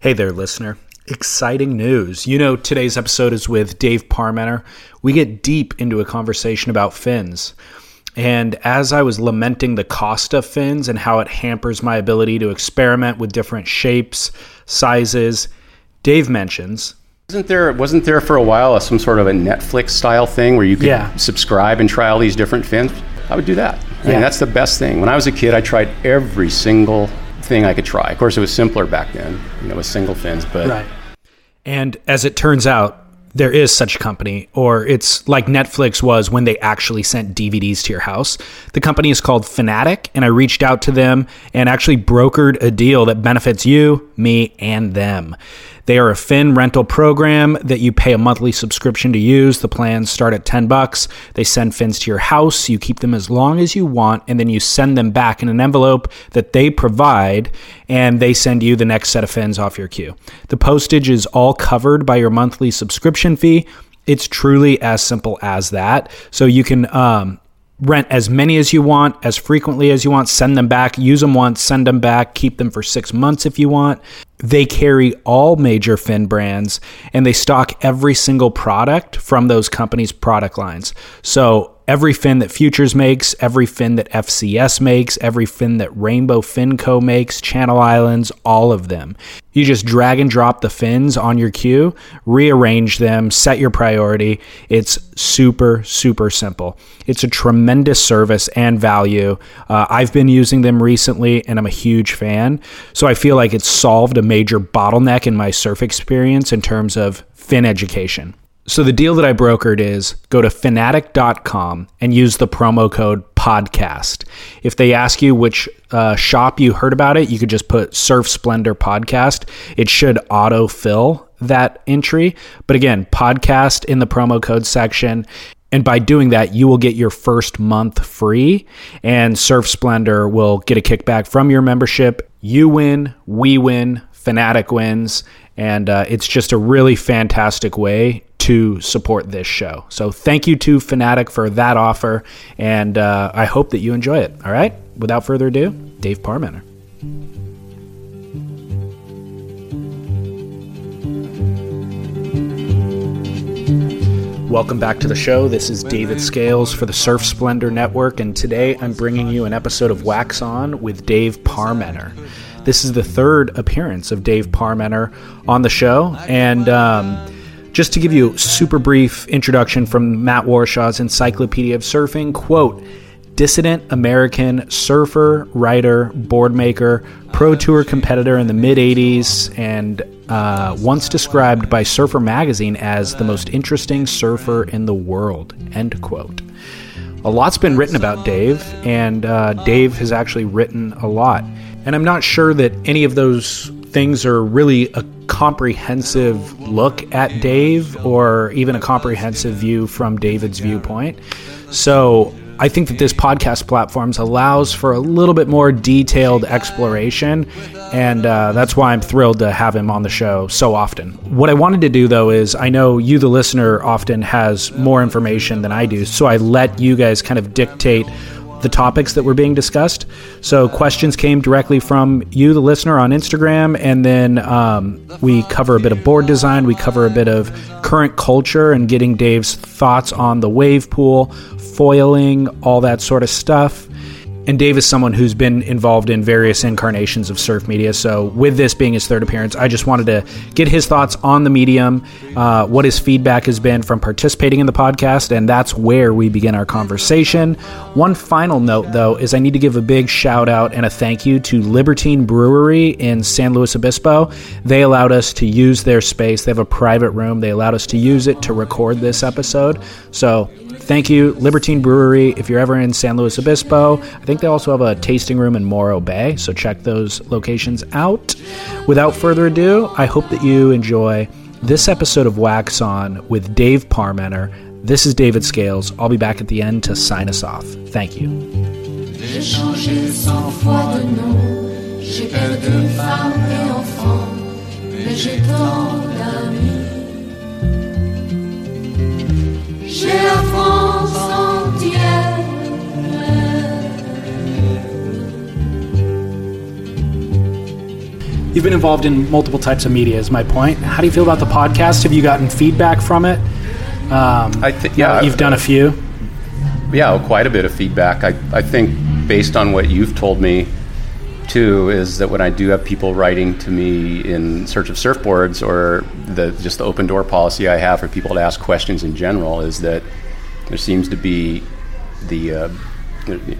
Hey there, listener. Exciting news. You know, today's episode is with Dave Parmenter. We get deep into a conversation about fins. And as I was lamenting the cost of fins and how it hampers my ability to experiment with different shapes, sizes, Dave mentions Wasn't there wasn't there for a while a, some sort of a Netflix style thing where you could Yeah. subscribe and try all these different fins? I would do that. I Yeah. mean, that's the best thing. When I was a kid, I tried every single thing I could try. Of course, it was simpler back then, you know, with single fins. But Right. And as it turns out, there is such a company, or it's like Netflix was when they actually sent DVDs to your house. The company is called Fanatic, and I reached out to them and actually brokered a deal that benefits you, me, and them. They are a fin rental program that you pay a monthly subscription to use. The plans start at 10 bucks. They send fins to your house. You keep them as long as you want, and then you send them back in an envelope that they provide, and they send you the next set of fins off your queue. The postage is all covered by your monthly subscription fee. It's truly as simple as that. So you can um, rent as many as you want, as frequently as you want, send them back, use them once, send them back, keep them for six months if you want. They carry all major fin brands and they stock every single product from those companies' product lines. So every fin that Futures makes, every fin that FCS makes, every fin that Rainbow Finco makes, Channel Islands, all of them. You just drag and drop the fins on your queue, rearrange them, set your priority. It's super, super simple. It's a tremendous service and value. Uh, I've been using them recently and I'm a huge fan. So I feel like it's solved a major bottleneck in my surf experience in terms of fin education. So the deal that I brokered is go to fanatic.com and use the promo code podcast. If they ask you which uh, shop you heard about it, you could just put Surf Splendor podcast. It should auto fill that entry. But again, podcast in the promo code section. And by doing that, you will get your first month free, and Surf Splendor will get a kickback from your membership. You win, we win, Fanatic wins, and uh, it's just a really fantastic way to support this show. So thank you to Fanatic for that offer, and uh, I hope that you enjoy it. All right, without further ado, Dave Parmenter. Welcome back to the show. This is David Scales for the Surf Splendor Network, and today I'm bringing you an episode of Wax On with Dave Parmenter. This is the third appearance of Dave Parmenter on the show, and um, just to give you a super brief introduction from Matt Warshaw's Encyclopedia of Surfing, quote, dissident American surfer, writer, board maker, pro tour competitor in the mid 80s, and uh, once described by Surfer Magazine as the most interesting surfer in the world. End quote. A lot's been written about Dave, and uh, Dave has actually written a lot. And I'm not sure that any of those things are really a comprehensive look at Dave or even a comprehensive view from David's viewpoint. So I think that this podcast platforms allows for a little bit more detailed exploration, and uh, that's why I'm thrilled to have him on the show so often. What I wanted to do though is I know you, the listener, often has more information than I do, so I let you guys kind of dictate the topics that were being discussed. So questions came directly from you, the listener, on Instagram, and then um, we cover a bit of board design, we cover a bit of current culture, and getting Dave's thoughts on the wave pool, foiling, all that sort of stuff. And Dave is someone who's been involved in various incarnations of surf media. So, with this being his third appearance, I just wanted to get his thoughts on the medium, uh, what his feedback has been from participating in the podcast, and that's where we begin our conversation. One final note, though, is I need to give a big shout out and a thank you to Libertine Brewery in San Luis Obispo. They allowed us to use their space, they have a private room. They allowed us to use it to record this episode. So, Thank you, Libertine Brewery. If you're ever in San Luis Obispo, I think they also have a tasting room in Morro Bay, so check those locations out. Without further ado, I hope that you enjoy this episode of Wax On with Dave Parmenter. This is David Scales. I'll be back at the end to sign us off. Thank you. J'ai You've been involved in multiple types of media. Is my point? How do you feel about the podcast? Have you gotten feedback from it? Um, I think yeah, you've done a few. Yeah, quite a bit of feedback. I I think based on what you've told me too is that when I do have people writing to me in search of surfboards or the just the open door policy I have for people to ask questions in general is that there seems to be the uh, you know,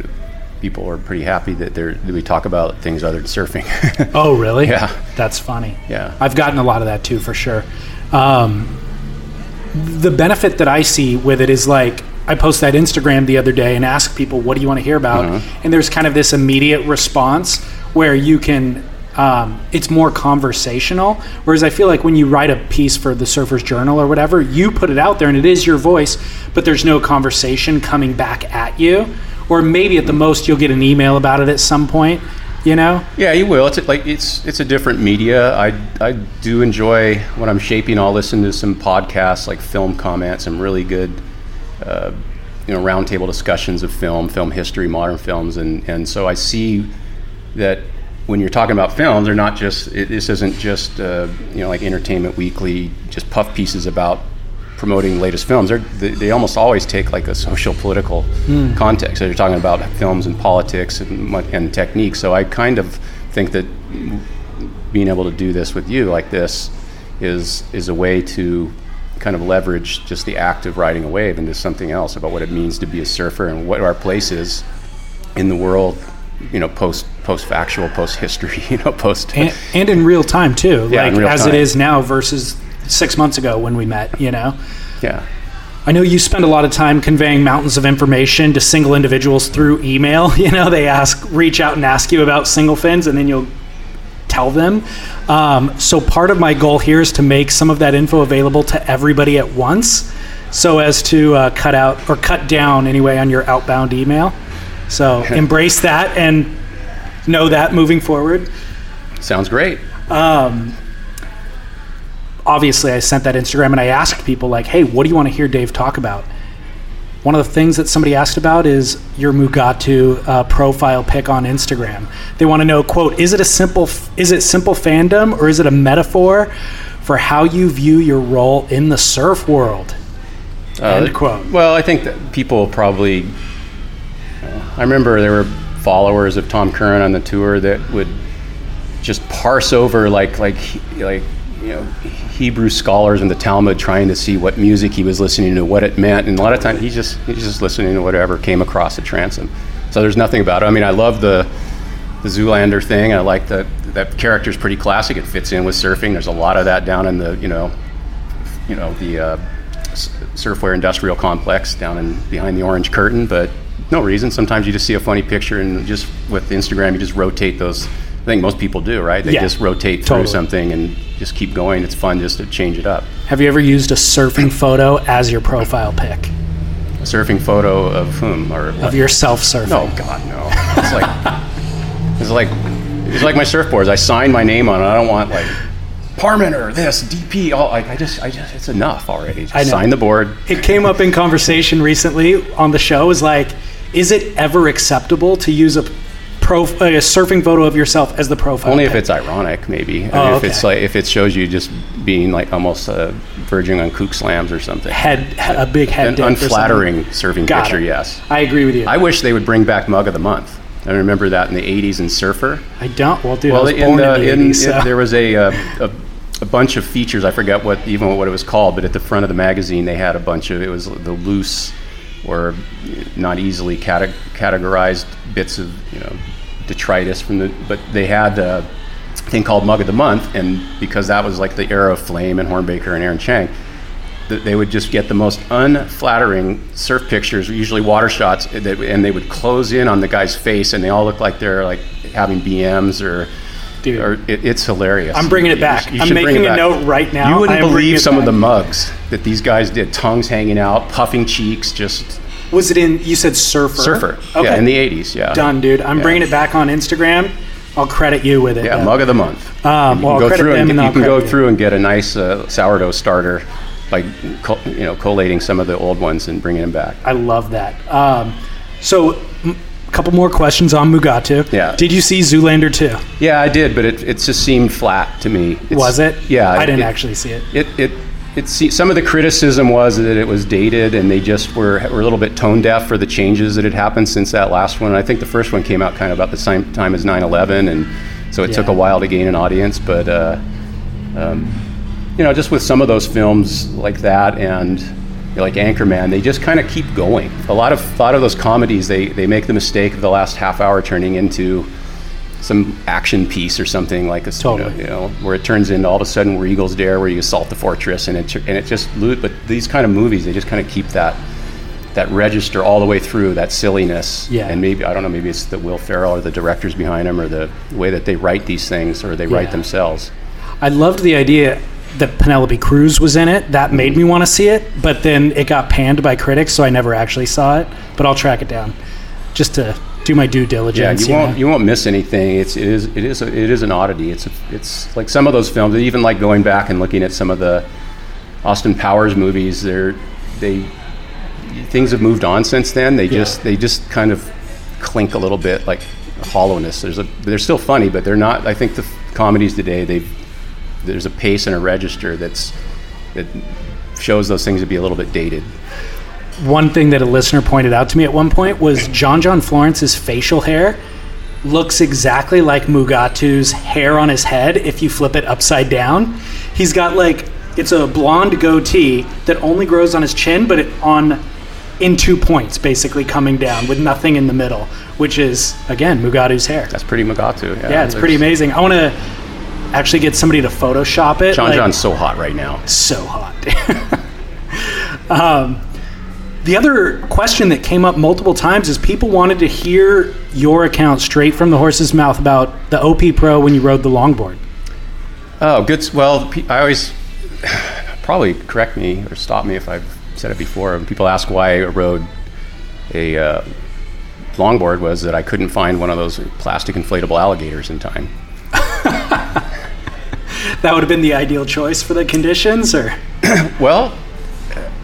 people are pretty happy that, that we talk about things other than surfing. oh, really? Yeah, that's funny. Yeah, I've gotten a lot of that too, for sure. Um, the benefit that I see with it is like I post that Instagram the other day and ask people, "What do you want to hear about?" Mm-hmm. And there's kind of this immediate response where you can. Um, it's more conversational. Whereas I feel like when you write a piece for the Surfer's Journal or whatever, you put it out there and it is your voice, but there's no conversation coming back at you or maybe at the most you'll get an email about it at some point you know yeah you will it's like it's it's a different media i i do enjoy when i'm shaping i'll listen to some podcasts like film comments some really good uh, you know roundtable discussions of film film history modern films and and so i see that when you're talking about films they're not just it, this isn't just uh, you know like entertainment weekly just puff pieces about promoting latest films, they, they almost always take like a social political mm. context. So you're talking about films and politics and, and technique. So I kind of think that being able to do this with you like this is is a way to kind of leverage just the act of riding a wave into something else about what it means to be a surfer and what our place is in the world you know post post factual post history you know post and, and, in real time too yeah, like as time. it is now versus six months ago when we met, you know? Yeah. I know you spend a lot of time conveying mountains of information to single individuals through email. You know, they ask, reach out and ask you about single fins, and then you'll tell them. Um, so part of my goal here is to make some of that info available to everybody at once, so as to uh, cut out or cut down anyway on your outbound email. So embrace that and know that moving forward. Sounds great. Um, obviously I sent that Instagram and I asked people like, "Hey, what do you want to hear Dave talk about?" One of the things that somebody asked about is your Mugatu uh, profile pic on Instagram. They want to know, quote, is it a simple is it simple fandom or is it a metaphor for how you view your role in the surf world? Uh, End quote. Well, I think that people probably. I remember there were followers of Tom Curren on the tour that would just parse over like like like you know Hebrew scholars in the Talmud trying to see what music he was listening to, what it meant, and a lot of times he just he's just listening to whatever came across the transom. So there's nothing about it. I mean, I love the the Zoolander thing. I like that that character's pretty classic. It fits in with surfing. There's a lot of that down in the you know you know the uh, surfwear industrial complex down in behind the orange curtain, but no reason. Sometimes you just see a funny picture and just with Instagram you just rotate those I think most people do, right? They yeah, just rotate through totally. something and just keep going. It's fun just to change it up. Have you ever used a surfing photo as your profile pic? A surfing photo of whom or what? of yourself surfing? No, God, no. It's like it's like it's like my surfboards. I sign my name on it. I don't want like Parmenter, this DP. All I, I just, I just, it's enough already. Just I know. sign the board. It came up in conversation recently on the show. Is like, is it ever acceptable to use a pro, a surfing photo of yourself as the profile. Only pic. if it's ironic, maybe. I oh, mean, if it's like if it shows you just being like almost uh, verging on kook slams or something. Head, a big head. An unflattering surfing Got picture. It. Yes, I agree with you. I wish they would bring back mug of the month. I remember that in the '80s in Surfer. I don't. Well, dude, well, I was in the, in the 80s. In, so. there was a, uh, a a bunch of features. I forget what even what it was called, but at the front of the magazine they had a bunch of it was the loose or not easily cate- categorized bits of you know detritus from the, but they had a thing called Mug of the Month, and because that was like the era of Flame and Hornbaker and Aaron Chang, that they would just get the most unflattering surf pictures, usually water shots, and they would close in on the guy's face, and they all look like they're like having BMs or. Dude, or it, it's hilarious. I'm bringing it back. You, you I'm making a note right now. You wouldn't believe some of the mugs that these guys did. Tongues hanging out, puffing cheeks, just was it in? You said Surfer. Surfer. Okay. Yeah, in the '80s. Yeah. Done, dude. I'm yeah. bringing it back on Instagram. I'll credit you with it. Yeah, mug of the month. Um, well, go through and, and you can go through and get a nice uh, sourdough starter by you know collating some of the old ones and bringing them back. I love that. Um, so couple more questions on Mugatu. Yeah. Did you see Zoolander 2? Yeah, I did, but it, it just seemed flat to me. It's- Was it? Yeah. I didn't it- actually see it. It it it se- some of the criticism was that it was dated and they just were were a little bit tone deaf for the changes that had happened since that last one. I think the first one came out kind of about the same time as 9/11, and so it took a while to gain an audience. But uh, um, you know, just with some of those films like that and like Anchorman, they just kind of keep going. A lot of a lot of those comedies, they they make the mistake of the last half hour turning into some action piece or something like a Totally. you know, where it turns into all of a sudden we're Eagles Dare, where you assault the fortress, and it and it just loot. But these kind of movies, they just kind of keep that that register all the way through that silliness. Yeah. And maybe I don't know, maybe it's the Will Ferrell or the directors behind them, or the way that they write these things, or they Yeah. write themselves. I loved the idea that Penelope Cruz was in it. That made me want to see it, but then it got panned by critics, so I never actually saw it. But I'll track it down just to do my due Yeah, diligence. you won't know? you won't miss anything. It's it is it is a, it is an oddity. It's a, it's like some of those films. Even like going back and looking at some of the Austin Powers movies. They're they things have moved on since then. They just they just kind of clink a little bit like hollowness. There's a they're still funny, but they're not. I think the comedies today they there's a pace and a register that's that shows those things to be a little bit dated. One thing that a listener pointed out to me at one point was John John Florence's facial hair looks exactly like Mugatu's hair on his head if you flip it upside down. He's got like it's a blonde goatee that only grows on his chin, but it on in two points, basically coming down with nothing in the middle, which is again Mugatu's hair. That's pretty Mugatu. Yeah, it's pretty amazing. I want to actually get somebody to Photoshop it. John like- John's so hot right now. so hot. um, the other question that came up multiple times is people wanted to hear your account straight from the horse's mouth about the OP Pro when you rode the longboard. Oh, good. Well, I always probably correct me or stop me if I've said it before. People ask why I rode a uh, longboard, was that I couldn't find one of those plastic inflatable alligators in time. That would have been the ideal choice for the conditions, or Well,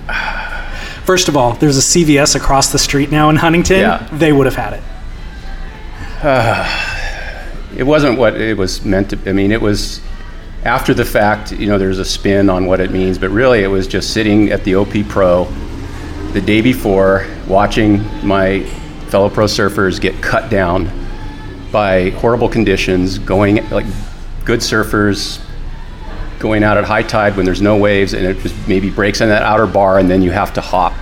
uh, first of all, there's a CVS across the street now in Huntington. Yeah. They would have had it. Uh, it wasn't what it was meant to. I mean, it was after the fact. You know, there's a spin on what it means, but really, it was just sitting at the OP Pro the day before, watching my fellow pro surfers get cut down by horrible conditions, going like good surfers going out at high tide when there's no waves, and it just maybe breaks on that outer bar, and then you have to hop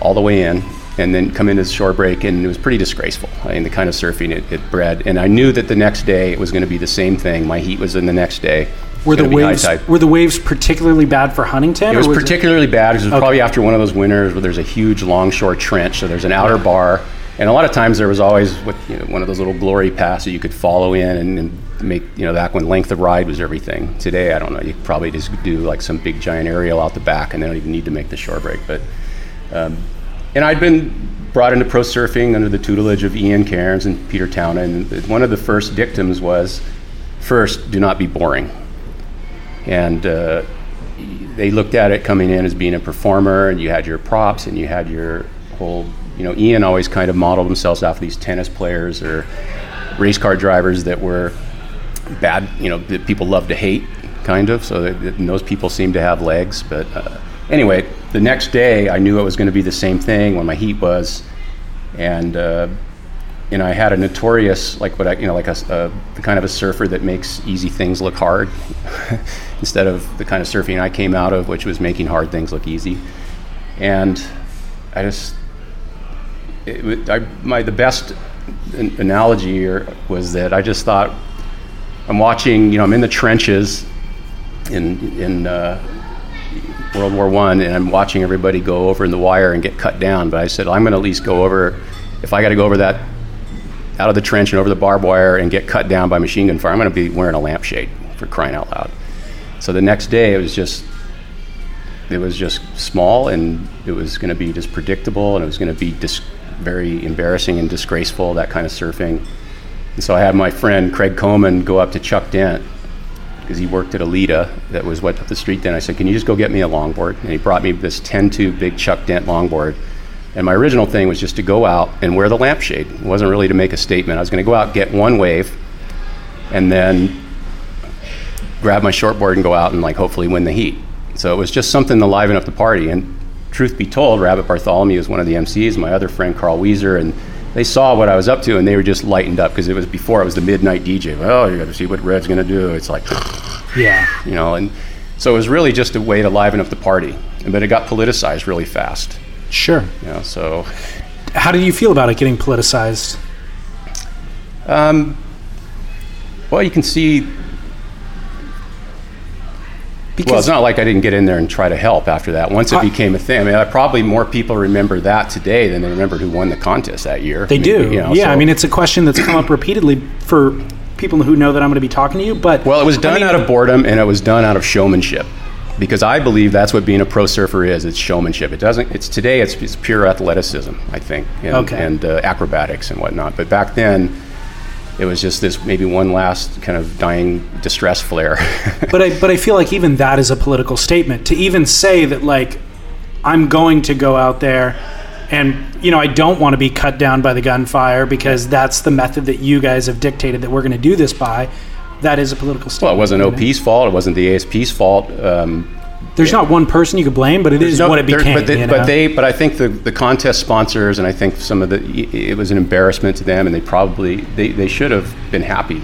all the way in and then come into the shore break and it was pretty disgraceful I mean the kind of surfing it, it bred and I knew that the next day it was going to be the same thing my heat was in the next day Were the gonna be high waves were the waves particularly bad for Huntington? It or was particularly bad because it was Okay. probably after one of those winters where there's a huge longshore trench. So there's an outer bar, and a lot of times there was always what, you know, one of those little glory paths that you could follow in and, and make you know back when length of ride was everything. Today I don't know. You probably just do like some big giant aerial out the back, and they don't even need to make the shore break. But um, and I'd been brought into pro surfing under the tutelage of Ian Cairns and Peter Townend. And one of the first dictums was, first, do not be boring and uh, they looked at it coming in as being a performer, and you had your props, and you had your whole. You know, Ian always kind of modeled themselves off these tennis players or race car drivers that were bad. You know, that people love to hate, kind of. So that, those people seem to have legs. But uh, anyway, the next day, I knew it was going to be the same thing when my heat was, and. Uh, and I had a notorious, like what I, you know, like a the kind of a surfer that makes easy things look hard, instead of the kind of surfing I came out of, which was making hard things look easy. And I just, it, I, my the best analogy or, was that I just thought I'm watching, you know, I'm in the trenches in in uh, World War One, and I'm watching everybody go over in the wire and get cut down. But I said I'm going to at least go over. If I got to go over that out of the trench and over the barbed wire and get cut down by machine gun fire, I'm going to be wearing a lampshade for crying out loud. So the next day, it was just it was just small, and it was going to be just predictable, and it was going to be dis- very embarrassing and disgraceful. That kind of surfing. And so I had my friend Craig Coleman go up to Chuck Dent because he worked at Alita that was what up the street then. I said, Can you just go get me a longboard? And he brought me this 10 tube big Chuck Dent longboard And my original thing was just to go out and wear the lampshade. It wasn't really to make a statement. I was going to go out, get one wave, and then grab my shortboard and go out and like hopefully win the heat. So it was just something to liven up the party. And truth be told, Rabbit Bartholomew was one of the MCs, my other friend Carl Weezer, and they saw what I was up to and they were just lightened up because it was before I was the midnight DJ. Oh, you got to see what Red's going to do. It's like, Yeah. you know, and so it was really just a way to liven up the party. But it got politicized really fast. Sure. You know, so How do you feel about it getting politicized? Um, well, you can see. Well, it's not like I didn't get in there and try to help after that. Once it I- became a thing, I mean, I probably more people remember that today than they remember who won the contest that year. They I mean, do. you know, yeah, so- I mean, it's a question that's come up repeatedly for people who know that I'm going to be talking to you. But Well, it was I done mean, out of boredom and it was done out of showmanship. Because I believe that's what being a pro surfer is. It's showmanship. It doesn't. It's today. It's, it's pure athleticism, I think, and, Okay. and uh, acrobatics and whatnot. But back then, it was just this maybe one last kind of dying distress flare. But I but I feel like even that is a political statement to even say that like I'm going to go out there and you know I don't want to be cut down by the gunfire because that's the method that you guys have dictated that we're going to do this by. That is a political statement. well, it wasn't? OP's fault. It wasn't the ASP's fault. Um, There's not one person you could blame, but it is No, what it became. But they, you but they, but I think the, the contest sponsors, and I think some of the, it was an embarrassment to them, and they probably they, they should have been happy.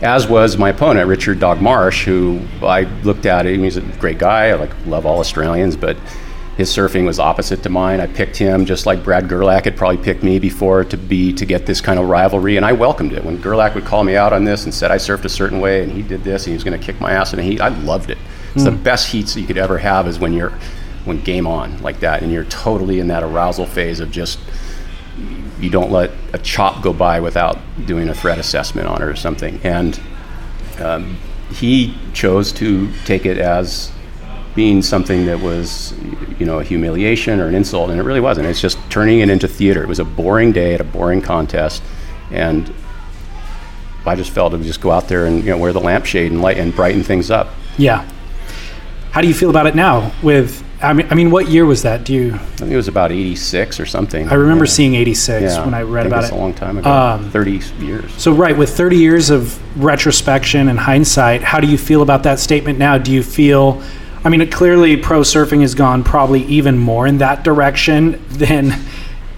As was my opponent, Richard Dog Marsh, who I looked at. Him, he's a great guy. I like love all Australians, but his surfing was opposite to mine. I picked him just like Brad Gerlach had probably picked me before to be to get this kind of rivalry, and I welcomed it. When Gerlach would call me out on this and said I surfed a certain way and he did this and he was going to kick my ass in a heat, I loved it. It's the best heats you could ever have is when you're when game on like that and you're totally in that arousal phase of just you don't let a chop go by without doing a threat assessment on it or something. And um, he chose to take it as being something that was, you know, a humiliation or an insult, and it really wasn't. It's just turning it into theater. It was a boring day at a boring contest, and I just felt to just go out there and you know wear the lampshade and light and brighten things up. yeah. How do you feel about it now? With I mean, I mean, what year was that? Do you? I think it was about '86 or something. I remember Yeah. seeing '86 Yeah, when I read think about it. a long time ago. Um, 30 years. So, right, with 30 years of retrospection and hindsight, how do you feel about that statement now? Do you feel, I mean, clearly pro surfing has gone probably even more in that direction than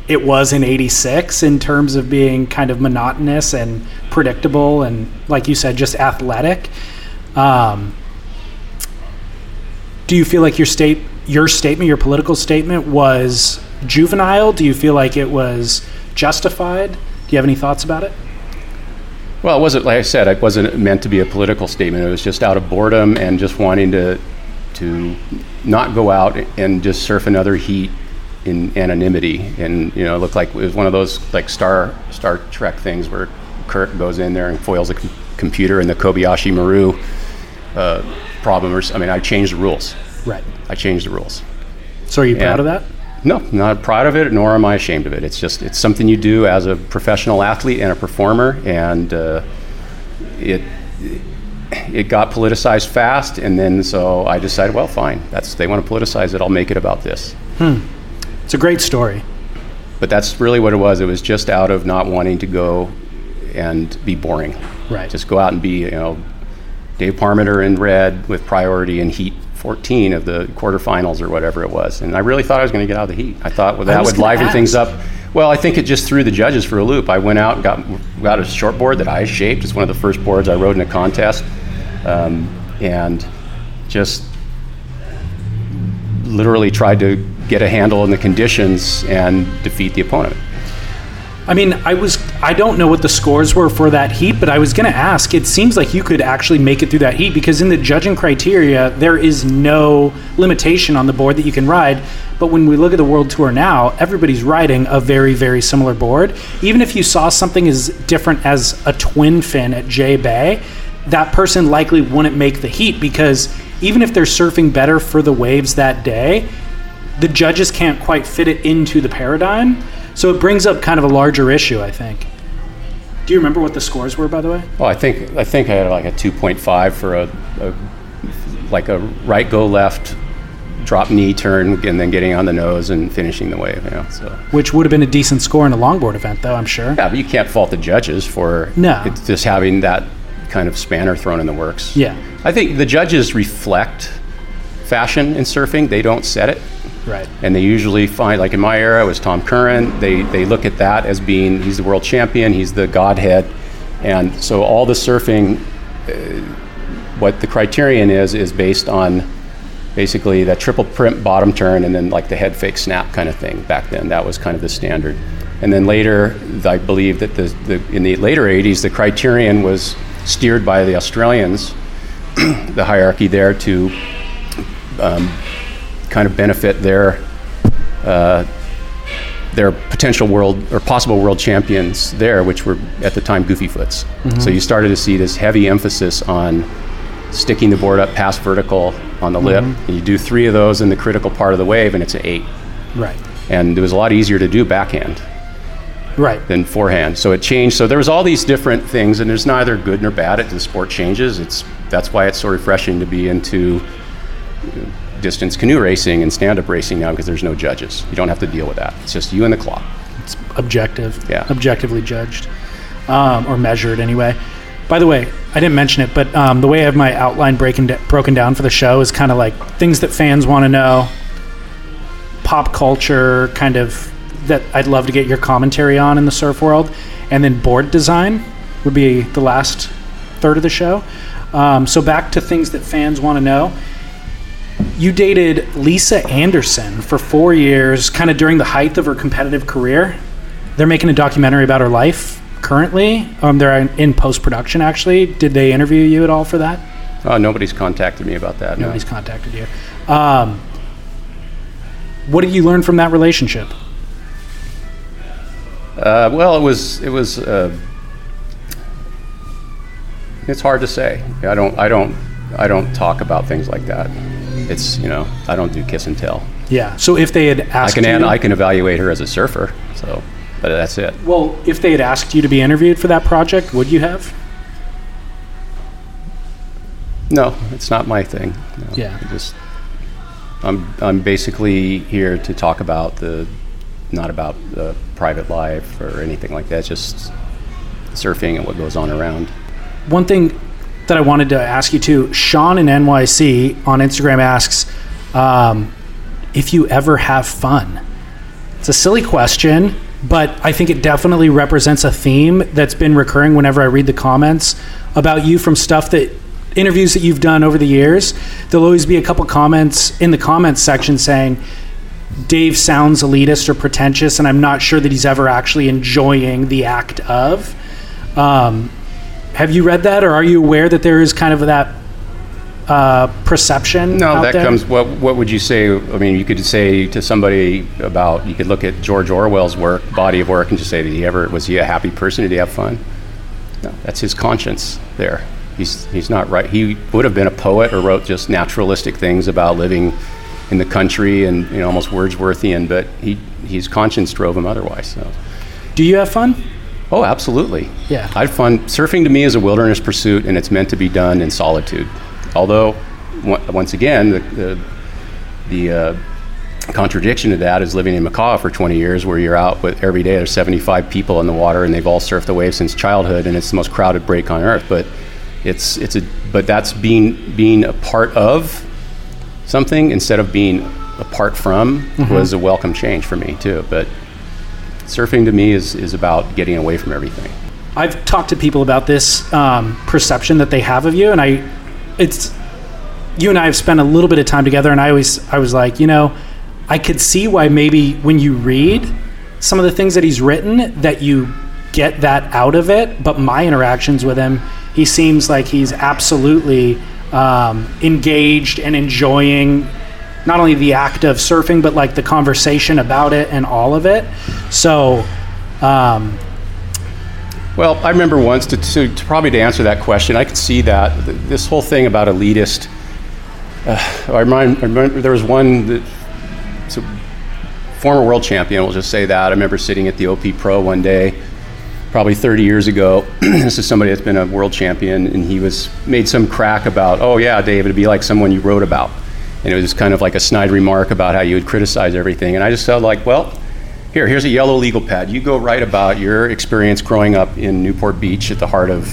it was in 86 in terms of being kind of monotonous and predictable and, like you said, just athletic. Um, do you feel like your state your statement your political statement was juvenile do you feel like it was justified do you have any thoughts about it Well, it wasn't like I said. It wasn't meant to be a political statement. It was just out of boredom and just wanting to to not go out and just surf another heat in anonymity. And you know, it looked like it was one of those like Star Star Trek things where Kirk goes in there and foils a com- computer and the Kobayashi Maru uh, problem. Or, I mean, I changed the rules. Right I changed the rules. so are you proud of that No, not proud of it, nor am I ashamed of it. It's just it's something you do as a professional athlete and a performer, and uh, it it got politicized fast, and then so I decided, well, fine, that's they want to politicize it, I'll make it about this. Hmm. it's a great story But that's really what it was. It was just out of not wanting to go and be boring. Right. Just go out and be, you know, Dave Parmenter in red with priority and Heat 14 of the quarterfinals or whatever it was. And I really thought I was going to get out of the heat. I thought well, that would liven things up. Well, I think it just threw the judges for a loop. I went out and got, got a short board that I shaped. It's one of the first boards I rode in a contest. Um, and just literally tried to get a handle on the conditions and defeat the opponent. I mean, I was I don't know what the scores were for that heat, but I was going to ask. It seems like you could actually make it through that heat because in the judging criteria, there is no limitation on the board that you can ride. But when we look at the World Tour now, everybody's riding a very very similar board. Even if you saw something as different as a twin fin at J Bay, that person likely wouldn't make the heat because even if they're surfing better for the waves that day, the judges can't quite fit it into the paradigm. So it brings up kind of a larger issue, I think. Do you remember what the scores were, by the way? Well, I think I think I had like a 2.5 for a, a like a right go left drop knee turn and then getting on the nose and finishing the wave. You know, so Which would have been a decent score in a longboard event, though, I'm sure. yeah, but you can't fault the judges for No. it's just having that kind of spanner thrown in the works. Yeah. I think the judges reflect fashion in surfing. They don't set it. Right. and they usually find like in my era it was Tom Curren. They, they look at that as being he's the world champion he's the godhead. And so all the surfing uh, what the criterion is is based on basically that triple print bottom turn and then like the head fake snap kind of thing back then. That was kind of the standard. And then later i believe that the, the in the later 80s the criterion was steered by the australians the hierarchy there to kind of benefit their uh, their potential world or possible world champions there, which were at the time Goofy Foots. So you started to see this heavy emphasis on sticking the board up past vertical on the lip. And you do three of those in the critical part of the wave, and it's an eight. Right. And it was a lot easier to do backhand Right. than forehand. So it changed. So there was all these different things, and there's neither good nor bad. It the sport changes. It's that's why it's so refreshing to be into distance canoe racing and stand-up racing now because there's no judges. You don't have to deal with that. It's just you and the clock. It's objective. Yeah. Objectively judged. Um, or measured, anyway. By the way, I didn't mention it, but um, the way I have my outline breaking broken down for the show is kind of like things that fans want to know, pop culture, kind of that I'd love to get your commentary on in the surf world, and then board design would be the last third of the show. Um, so back to things that fans want to know. You dated Lisa Andersen for four years, kind of during the height of her competitive career. They're making a documentary about her life currently. Um, they're in- post production, actually. Did they interview you at all for that? Oh, nobody's contacted me about that. No. Nobody's contacted you. Um, what did you learn from that relationship? Uh, well, it was it was. Uh, it's hard to say. I don't I don't I don't talk about things like that. It's you know I don't do kiss and tell. Yeah. So if they had asked, I can you, I can evaluate her as a surfer. So, but that's it. well, if they had asked you to be interviewed for that project, would you have? No, it's not my thing. No. Yeah. I just I'm I'm basically here to talk about the not about the private life or anything like that. Just surfing and what goes on around. One thing that I wanted to ask you too, Sean in NYC on Instagram asks um, if you ever have fun. It's a silly question, but I think it definitely represents a theme that's been recurring whenever I read the comments about you from stuff that interviews that you've done over the years. There'll always be a couple comments in the comments section saying, Dave sounds elitist or pretentious, and I'm not sure that he's ever actually enjoying the act of. Um, have you read that, or are you aware that there is kind of that uh, perception? No, that there? comes. What What would you say? I mean, you could say to somebody about. You could look at George Orwell's work, body of work, and just say, did he ever? Was he a happy person? Did he have fun? No, that's his conscience there. He's he's not right. He would have been a poet or wrote just naturalistic things about living in the country and you know almost Wordsworthian, but he his conscience drove him otherwise. So. Do you have fun? Oh, absolutely. Yeah. I find surfing to me is a wilderness pursuit, and it's meant to be done in solitude. Although, on- once again, the the, the uh, contradiction to that is living in Makaha for 20 years, where you're out with every day. There's 75 people in the water, and they've all surfed the wave since childhood, and it's the most crowded break on earth. But it's it's a but that's being being a part of something instead of being apart from was a welcome change for me too. But surfing to me is, is about getting away from everything. I've talked to people about this um, perception that they have of you, and I, it's you and I have spent a little bit of time together, and I always I was like, you know, I could see why maybe when you read some of the things that he's written that you get that out of it, but my interactions with him, he seems like he's absolutely um, engaged and enjoying not only the act of surfing, but like the conversation about it and all of it. So. Um, Well, I remember once to, to, to probably to answer that question, I could see that th- this whole thing about elitist. Uh, I, remind, I remember there was one that, so former world champion. We'll just say that. I remember sitting at the OP Pro one day, probably 30 years ago. this is somebody that's been a world champion, and he was made some crack about, oh yeah, Dave, it'd be like someone you wrote about. And it was kind of like a snide remark about how you would criticize everything. And I just felt like, well, here, here's a yellow legal pad. You go write about your experience growing up in Newport Beach at the heart of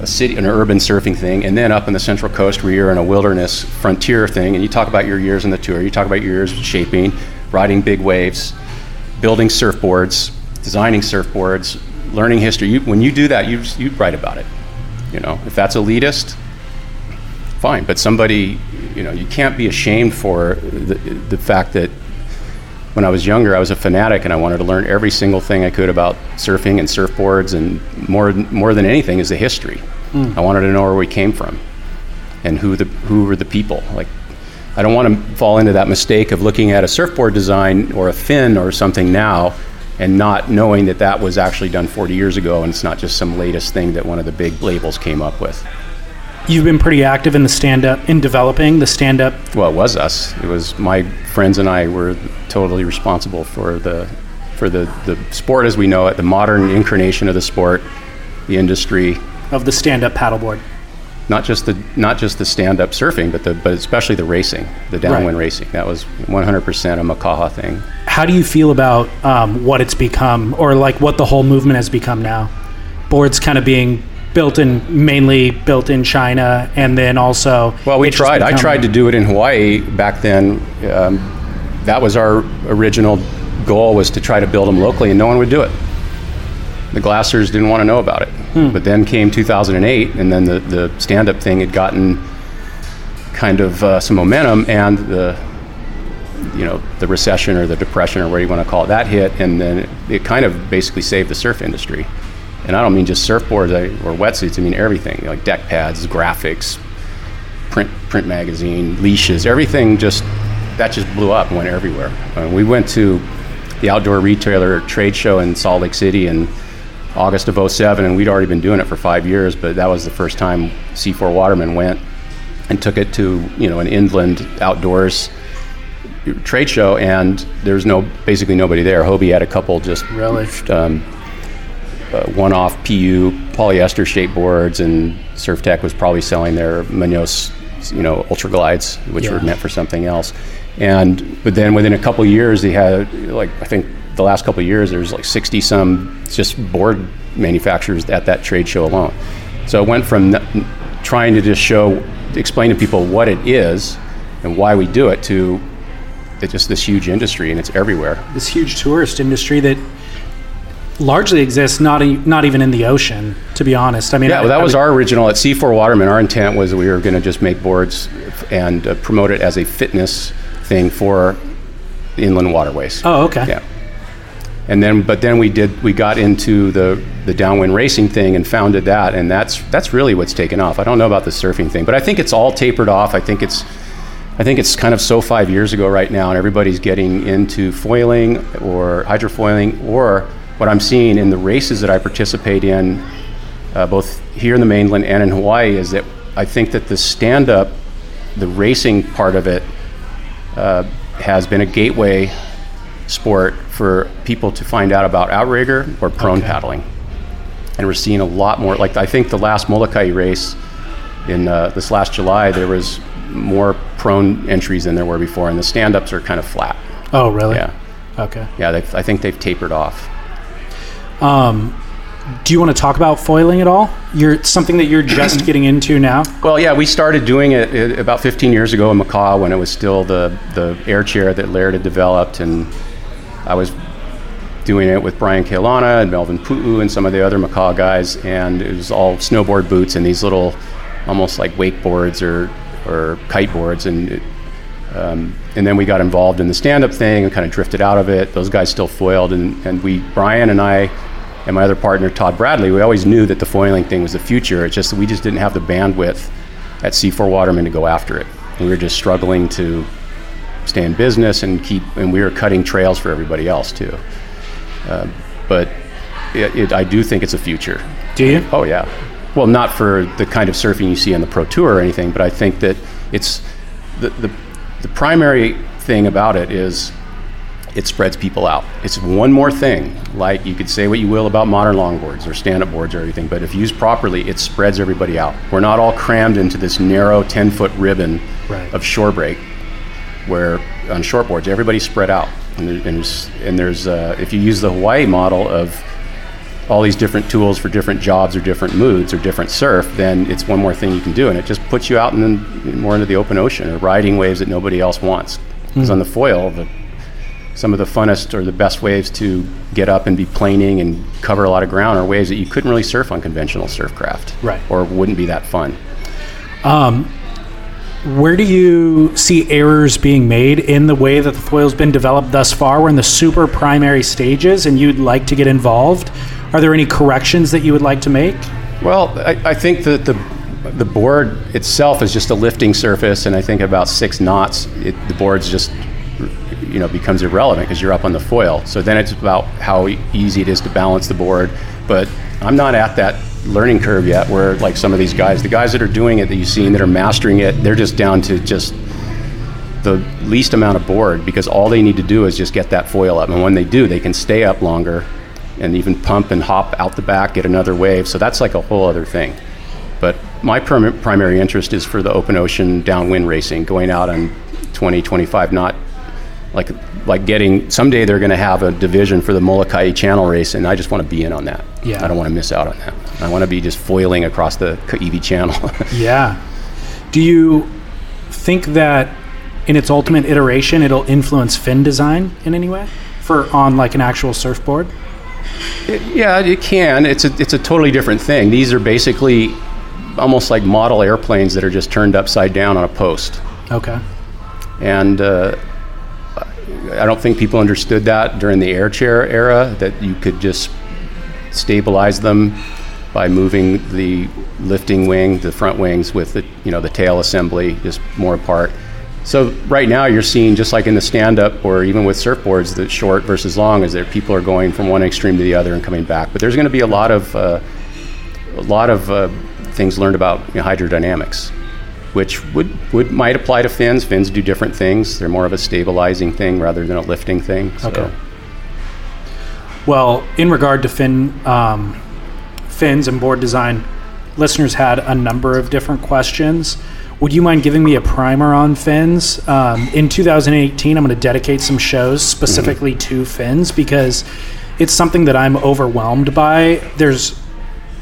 a city, an urban surfing thing, and then up in the Central Coast where you're in a wilderness frontier thing, and you talk about your years in the tour. You talk about your years shaping, riding big waves, building surfboards, designing surfboards, learning history. You, when you do that, you you write about it. You know, if that's elitist, fine. But somebody, you know, you can't be ashamed for the, the fact that when I was younger, I was a fanatic and I wanted to learn every single thing I could about surfing and surfboards, and more more than anything is the history. Hmm. I wanted to know where we came from and who the who were the people. Like, I don't want to fall into that mistake of looking at a surfboard design or a fin or something now and not knowing that that was actually done 40 years ago and it's not just some latest thing that one of the big labels came up with. You've been pretty active in the stand up, in developing the stand up. Well, it was us. It was my friends and I were totally responsible for the for the, the sport as we know it, the modern incarnation of the sport, the industry, Of the stand up paddleboard. not just the not just the stand up surfing, but the but especially the racing, the downwind Right. racing. That was 100% a Makaha thing. How do you feel about um, what it's become, or like what the whole movement has become now? Boards kind of being built in mainly built in China, and then also. Well, we tried. I tried to do it in Hawaii back then. Um, that was our original goal was to try to build them locally, and no one would do it. The Glassers didn't want to know about it. Hmm. But then came 2008, and then the, the stand-up thing had gotten kind of uh, some momentum, and the you know the recession or the depression or whatever you want to call it that hit, and then it, it kind of basically saved the surf industry. And I don't mean just surfboards or wetsuits. I mean everything, like deck pads, graphics, print print magazine, leashes, everything just that just blew up and went everywhere. Uh, we went to the outdoor retailer trade show in Salt Lake City in August of 07 and we'd already been doing it for 5 years, but that was the first time C4 Waterman went and took it to, you know, an inland outdoors trade show and there's no basically nobody there. Hobie had a couple just relished. um, uh, one-off PU polyester shape boards, and Surf Tech was probably selling their Munoz, you know, Ultra Glides, which were meant for something else. And but then within a couple years, they had like I think the last couple years there's like 60 some just board manufacturers at that trade show alone. So it went from n- trying to just show, explain to people what it is and why we do it to it's just this huge industry and it's everywhere. This huge tourist industry that largely exists not e- not even in the ocean. To be honest, I mean, Yeah, I- well, that I was would- our original at C4 Waterman. Our intent was we were going to just make boards and uh, promote it as a fitness thing for inland waterways. Oh, okay. Yeah. And then, but then we did. We got into the the downwind racing thing and founded that, and that's that's really what's taken off. I don't know about the surfing thing, but I think it's all tapered off. I think it's. I think it's kind of so five years ago right now, and everybody's getting into foiling or hydrofoiling, or what I'm seeing in the races that I participate in, uh, both here in the mainland and in Hawaii, is that I think that the stand up, the racing part of it, uh, has been a gateway sport for people to find out about outrigger or prone Okay. paddling. And we're seeing a lot more. Like I think the last Molokai race in uh, this last July, there was more prone entries than there were before, and the stand-ups are kind of flat. Oh, really? Yeah, Okay. yeah. I think they've tapered off. Do you want to talk about foiling at all? You're something that you're just getting into now. Well, yeah, we started doing it about 15 years ago in Makaha when it was still the, the air chair that Laird had developed, and I was doing it with Brian Keaulana and Melvin Pu'u and some of the other Makaha guys, and it was all snowboard boots and these little, almost like wakeboards or or kiteboards, and it, um, and then we got involved in the stand-up thing and kind of drifted out of it. Those guys still foiled, and, and we, Brian and I, and my other partner Todd Bradley, we always knew that the foiling thing was the future. It's just that we just didn't have the bandwidth at C4 Waterman to go after it. And we were just struggling to stay in business and keep, and we were cutting trails for everybody else too. Uh, but it, it, I do think it's a future. Do you? Oh yeah. Well, not for the kind of surfing you see on the Pro Tour or anything, but I think that it's the the, the primary thing about it is it spreads people out. It's one more thing. Like you could say what you will about modern longboards or stand-up boards or everything, but if used properly, it spreads everybody out. We're not all crammed into this narrow 10-foot ribbon Right. of shore break. where on shortboards everybody's spread out, and, there, and there's, and there's uh, if you use the Hawaii model of all these different tools for different jobs or different moods or different surf, then it's one more thing you can do, and it just puts you out and then more into the open ocean or riding waves that nobody else wants. Because Hmm. on the foil, the, some of the funnest or the best waves to get up and be planing and cover a lot of ground are waves that you couldn't really surf on conventional surfcraft, Right. Or wouldn't be that fun. Um, where do you see errors being made in the way that the foil's been developed thus far? We're in the super primary stages, and you'd like to get involved. Are there any corrections that you would like to make? Well, I, I think that the the board itself is just a lifting surface, and I think about six knots, it, the board's just you know becomes irrelevant because you're up on the foil. So then it's about how easy it is to balance the board. But I'm not at that learning curve yet, where like some of these guys, the guys that are doing it that you've seen that are mastering it, they're just down to just the least amount of board because all they need to do is just get that foil up. And when they do, they can stay up longer and even pump and hop out the back, get another wave. So that's like a whole other thing. But my prim- primary interest is for the open ocean downwind racing, going out on 20, 25 knot. Like, like getting someday they're going to have a division for the Molokai Channel race, and I just want to be in on that. Yeah. I don't want to miss out on that. I want to be just foiling across the Kaiwi Channel. Yeah. Do you think that in its ultimate iteration, it'll influence fin design in any way for on like an actual surfboard? It- yeah, it can. It's a it's a totally different thing. These are basically almost like model airplanes that are just turned upside down on a post. Okay. And uh, I don't think people understood that during the air chair era that you could just stabilize them by moving the lifting wing, the front wings with the you know the tail assembly just more apart. So right now you're seeing just like in the stand-up or even with surfboards, the short versus long is that people are going from one extreme to the other and coming back. But there's going to be a lot of uh, a lot of uh, things learned about you know, hydrodynamics, which would, would might apply to fins. Fins do different things. They're more of a stabilizing thing rather than a lifting thing. So. Okay. Well, in regard to fin um, fins and board design, listeners had a number of different questions. Would you mind giving me a primer on fins? Um, in 2018, I'm going to dedicate some shows specifically to fins because it's something that I'm overwhelmed by. There's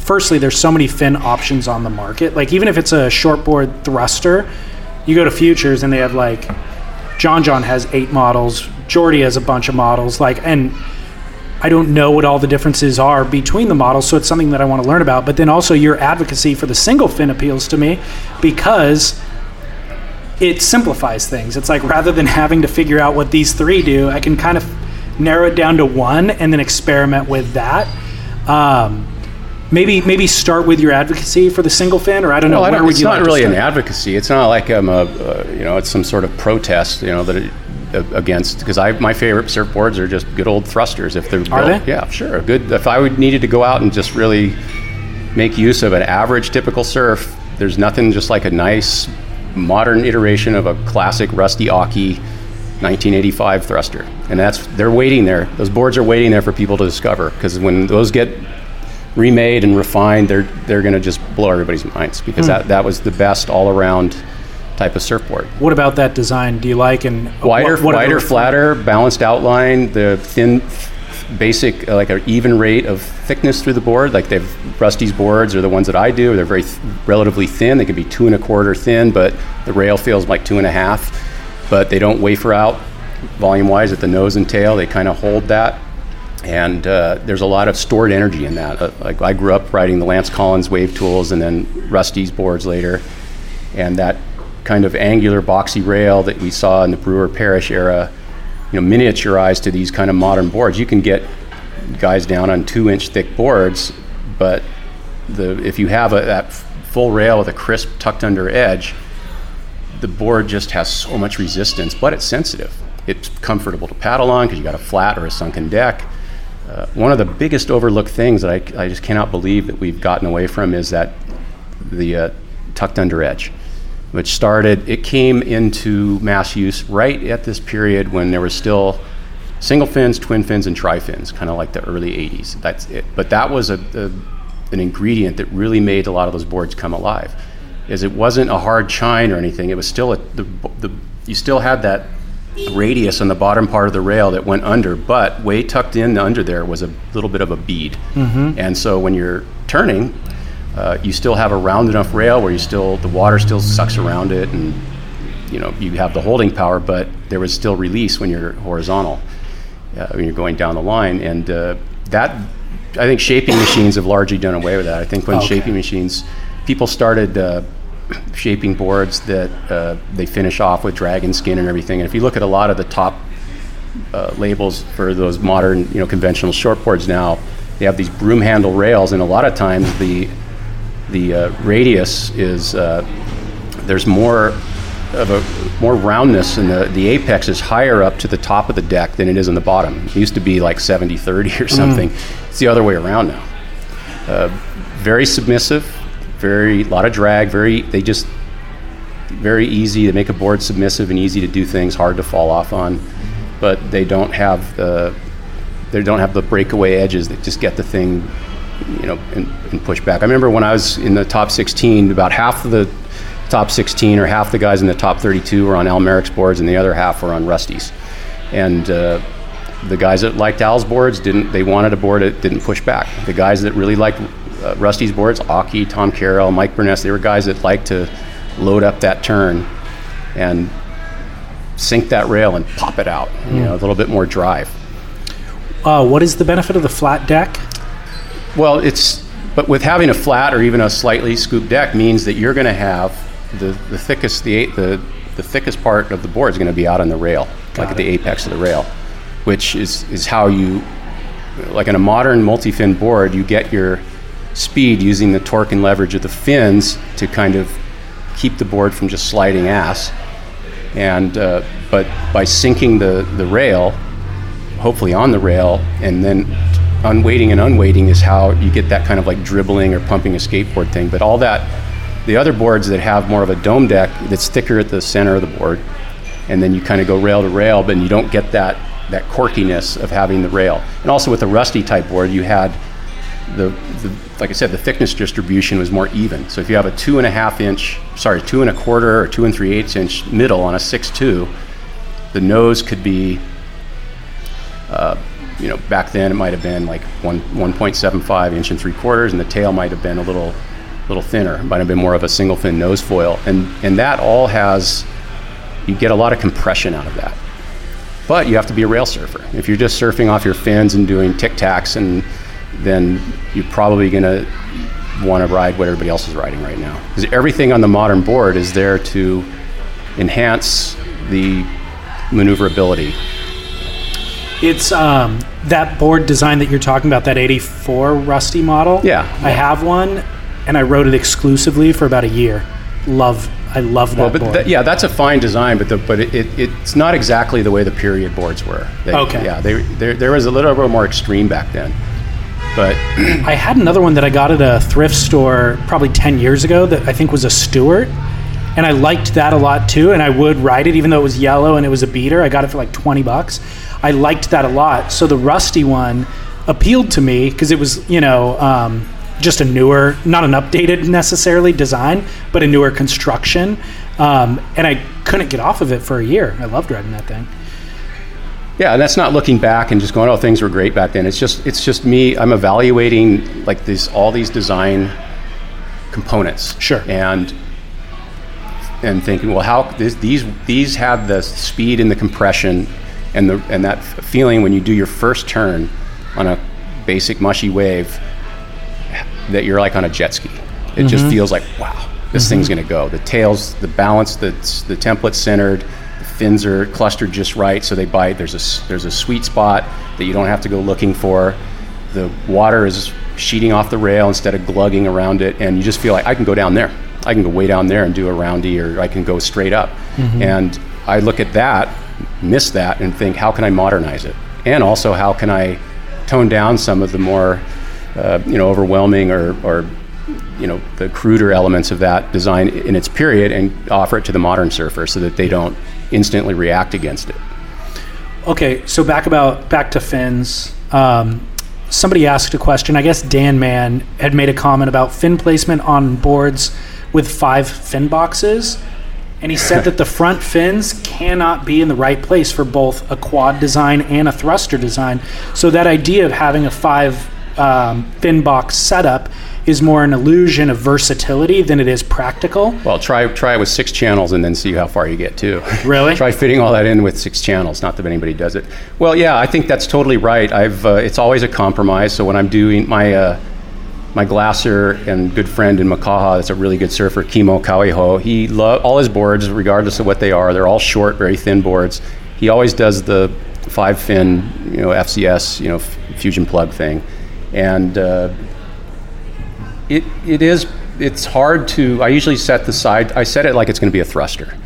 firstly, there's so many fin options on the market. Like even if it's a shortboard thruster, you go to Futures and they have like John John has eight models, Jordy has a bunch of models, like and I don't know what all the differences are between the models, so it's something that I want to learn about. But then also your advocacy for the single fin appeals to me because it simplifies things. It's like rather than having to figure out what these three do, I can kind of narrow it down to one and then experiment with that. Um, maybe maybe start with your advocacy for the single fin, or I don't know. Well, I where don't, would it's you not like really an advocacy. It's not like I'm a, uh, you know, it's some sort of protest, you know, that it, uh, against because I my favorite surfboards are just good old thrusters. If they're Are built, they? yeah, sure. Good. If I would needed to go out and just really make use of an average typical surf, there's nothing just like a nice modern iteration of a classic rusty Occy 1985 thruster, and that's they're waiting there. Those boards are waiting there for people to discover because when those get remade and refined, they're they're going to just blow everybody's minds because Hmm. that that was the best all around type of surfboard. What about that design? Do you like and Wider, what- what wider, flatter, balanced outline, the thin, basic, uh, like an even rate of thickness through the board. Like they've Rusty's boards are the ones that I do. They're very th- relatively thin. They can be two and a quarter thin, but the rail feels like two and a half. But they don't wafer out volume wise at the nose and tail. They kind of hold that. And uh, there's a lot of stored energy in that. Uh, like I grew up riding the Lance Collins wave tools and then Rusty's boards later. And that kind of angular boxy rail that we saw in the Brewer Parrish era, you know, miniaturized to these kind of modern boards. You can get guys down on two inch thick boards, but the if you have a, that full rail with a crisp tucked under edge, the board just has so much resistance, but it's sensitive. It's comfortable to paddle on because you got a flat or a sunken deck. Uh, one of the biggest overlooked things that I, I just cannot believe that we've gotten away from is that the uh, tucked under edge, which started, it came into mass use right at this period when there was still single fins, twin fins, and tri fins, kind of like the early 80s. That's it. But that was a, a, an ingredient that really made a lot of those boards come alive. Is it wasn't a hard chine or anything. It was still a, the, the you still had that radius on the bottom part of the rail that went under, but way tucked in under there was a little bit of a bead. And so when you're turning, uh, you still have a round enough rail where you still the water still sucks around it, and you know you have the holding power, but there was still release when you're horizontal uh, when you're going down the line, and uh, that I think shaping machines have largely done away with that. I think when Okay. shaping machines, people started uh, shaping boards that uh, they finish off with dragon skin and everything. And if you look at a lot of the top uh, labels for those modern, you know, conventional short boards now, they have these broom handle rails, and a lot of times the the uh, radius is uh, there's more of a more roundness and the, the apex is higher up to the top of the deck than it is on the bottom. It used to be like 70 30 or something. It's the other way around now. Uh, very submissive, very a lot of drag, very they just very easy to make a board submissive and easy to do things, hard to fall off on, but they don't have the they don't have the breakaway edges that just get the thing, you know, and, and push back. I remember when I was in the top 16, about half of the top 16 or half the guys in the top 32 were on Al Merrick's boards, and the other half were on Rusty's. And uh, the guys that liked Al's boards didn't. They wanted a board that didn't push back. The guys that really liked uh, Rusty's boards, Occy, Tom Carroll, Mike Burness, they were guys that liked to load up that turn and sink that rail and pop it out. You know, a little bit more drive. Uh, what is the benefit of the flat deck? Well, it's but with having a flat or even a slightly scooped deck means that you're going to have the, the thickest the the the thickest part of the board is going to be out on the rail, like at the apex of the rail, which is is how you like in a modern multi-fin board, you get your speed using the torque and leverage of the fins to kind of keep the board from just sliding ass. And uh, but by sinking the the rail, hopefully on the rail, and then unweighting and unweighting is how you get that kind of like dribbling or pumping a skateboard thing. But all that, the other boards that have more of a dome deck that's thicker at the center of the board, and then you kind of go rail to rail, but you don't get that that corkiness of having the rail. And also with the rusty type board, you had the, the like I said, the thickness distribution was more even. So if you have a two and a half inch, sorry, two and a quarter or two and three eighths inch middle on a six two, the nose could be uh, you know, back then it might have been like one 1.75 inch and three quarters, and the tail might have been a little, little thinner. Might have been more of a single fin nose foil, and and that all has, you get a lot of compression out of that. But you have to be a rail surfer. If you're just surfing off your fins and doing tic tacs, and then you're probably gonna want to ride what everybody else is riding right now, because everything on the modern board is there to enhance the maneuverability It's um, that board design that you're talking about, that 84 Rusty model. Yeah. I have one, and I rode it exclusively for about a year. Love, I love that Well, but board. th- yeah, that's a fine design, but the, but it, it, it's not exactly the way the period boards were. They, Okay. Yeah, they, there there was a little bit more extreme back then, but I had another one that I got at a thrift store probably 10 years ago that I think was a Stewart. And I liked that a lot too. And I would ride it even though it was yellow and it was a beater. I got it for like 20 bucks. I liked that a lot. So the rusty one appealed to me because it was, you know, um, just a newer, not an updated necessarily design, but a newer construction. Um, and I couldn't get off of it for a year. I loved riding that thing. Yeah, and that's not looking back and just going, oh, things were great back then. It's just it's just me. I'm evaluating like these all these design components. Sure. And and thinking, well, how this, these these have the speed and the compression and the and that feeling when you do your first turn on a basic mushy wave that you're like on a jet ski. It just mm-hmm. feels like wow, this mm-hmm. thing's going to go. The tails, the balance, the the template centered, fins are clustered just right, so they bite. There's a there's a sweet spot that you don't have to go looking for. The water is sheeting off the rail instead of glugging around it, and you just feel like I can go down there. I can go way down there and do a roundy, or I can go straight up. And I look at that, miss that, and think, how can I modernize it? And also, how can I tone down some of the more, uh, you know, overwhelming or, or, you know, the cruder elements of that design in its period, and offer it to the modern surfer so that they don't instantly react against it. Okay, so back about back to fins. Um, somebody asked a question. I guess Dan Man had made a comment about fin placement on boards with five fin boxes. and he said that the front fins cannot be in the right place for both a quad design and a thruster design. So that idea of having a five um, fin box setup is more an illusion of versatility than it is practical. Well, try try it with six channels and then see how far you get too. Really? try fitting all that in with six channels. Not that anybody does it. Well, yeah, I think that's totally right. I've uh, it's always a compromise. So when I'm doing my uh, my glasser and good friend in Makaha, that's a really good surfer, Kimo Kawiho. He lo- all his boards, regardless of what they are, they're all short, very thin boards. He always does the five fin, you know, FCS, you know, f- fusion plug thing, and uh, it it is it's hard to. I usually set the side. I set it like it's going to be a thruster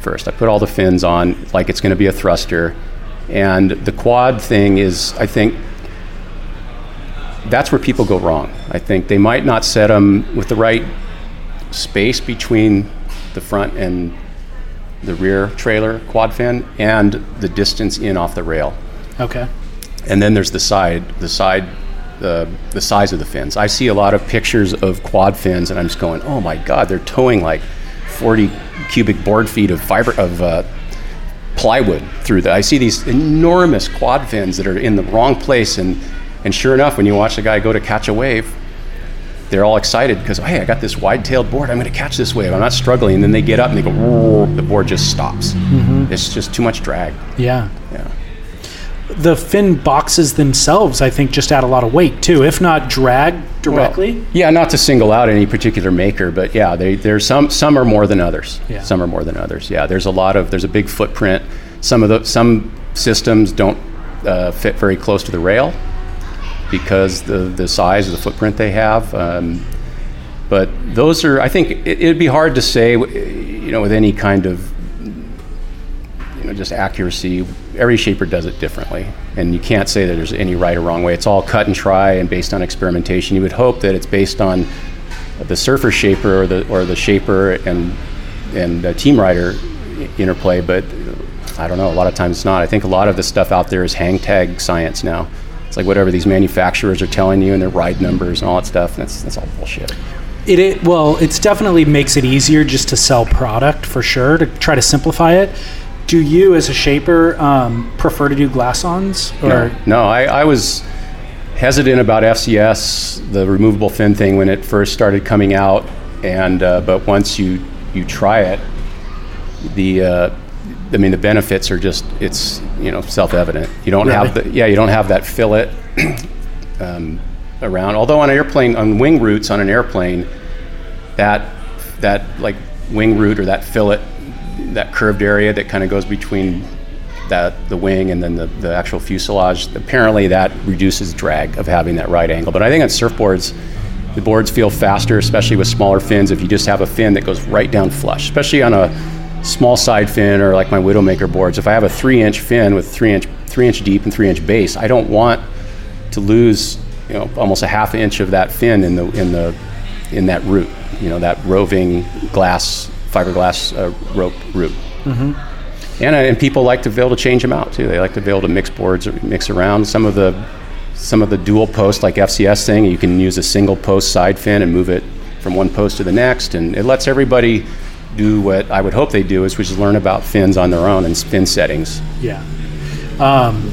first. I put all the fins on like it's going to be a thruster, and the quad thing is, I think, that's where people go wrong. I think they might not set them with the right space between the front and the rear trailer quad fin and the distance in off the rail. Okay. And then there's the side, the side, the the size of the fins. I see a lot of pictures of quad fins, and I'm just going, oh my god, they're towing like 40 cubic board feet of fiber of uh, plywood through that. I see these enormous quad fins that are in the wrong place, and and sure enough, when you watch the guy go to catch a wave, they're all excited because hey, I got this wide-tailed board. I'm going to catch this wave. I'm not struggling. And then they get up and they go, the board just stops. It's just too much drag. Yeah. Yeah. The fin boxes themselves, I think, just add a lot of weight too, if not drag directly. Well, yeah, not to single out any particular maker, but yeah, they, there's some some are more than others. Yeah. Some are more than others. Yeah, there's a lot of there's a big footprint. Some of the some systems don't uh, fit very close to the rail because the the size of the footprint they have. Um, but those are, I think, it, it'd be hard to say, you know, with any kind of you know, just accuracy. Every shaper does it differently, and you can't say that there's any right or wrong way. It's all cut and try and based on experimentation. You would hope that it's based on the surfer shaper or the or the shaper and and the team rider interplay, but I don't know. A lot of times it's not. I think a lot of the stuff out there is hang tag science now. It's like whatever these manufacturers are telling you and their ride numbers and all that stuff. That's that's all bullshit. It, it well, it's definitely makes it easier just to sell product for sure to try to simplify it. Do you, as a shaper, um, prefer to do glass-ons or No, no I, I was hesitant about FCS, the removable fin thing, when it first started coming out. And uh, but once you you try it, the uh, I mean the benefits are just it's you know self-evident. You don't have the yeah you don't have that fillet um, around. Although on an airplane on wing roots on an airplane, that that like wing root or that fillet, that curved area that kind of goes between that the wing and then the, the actual fuselage. Apparently, that reduces drag of having that right angle. But I think on surfboards, the boards feel faster, especially with smaller fins. If you just have a fin that goes right down flush, especially on a small side fin or like my Widowmaker boards. If I have a three-inch fin with three-inch three-inch deep and three-inch base, I don't want to lose you know almost a half inch of that fin in the in the in that root. You know that roving glass fiberglass uh, rope root. And, uh, and people like to be able to change them out too. They like to be able to mix boards or mix around. Some of the some of the dual post like FCS thing, you can use a single post side fin and move it from one post to the next, and it lets everybody do what I would hope they do, is which is learn about fins on their own and fin settings. yeah? Um,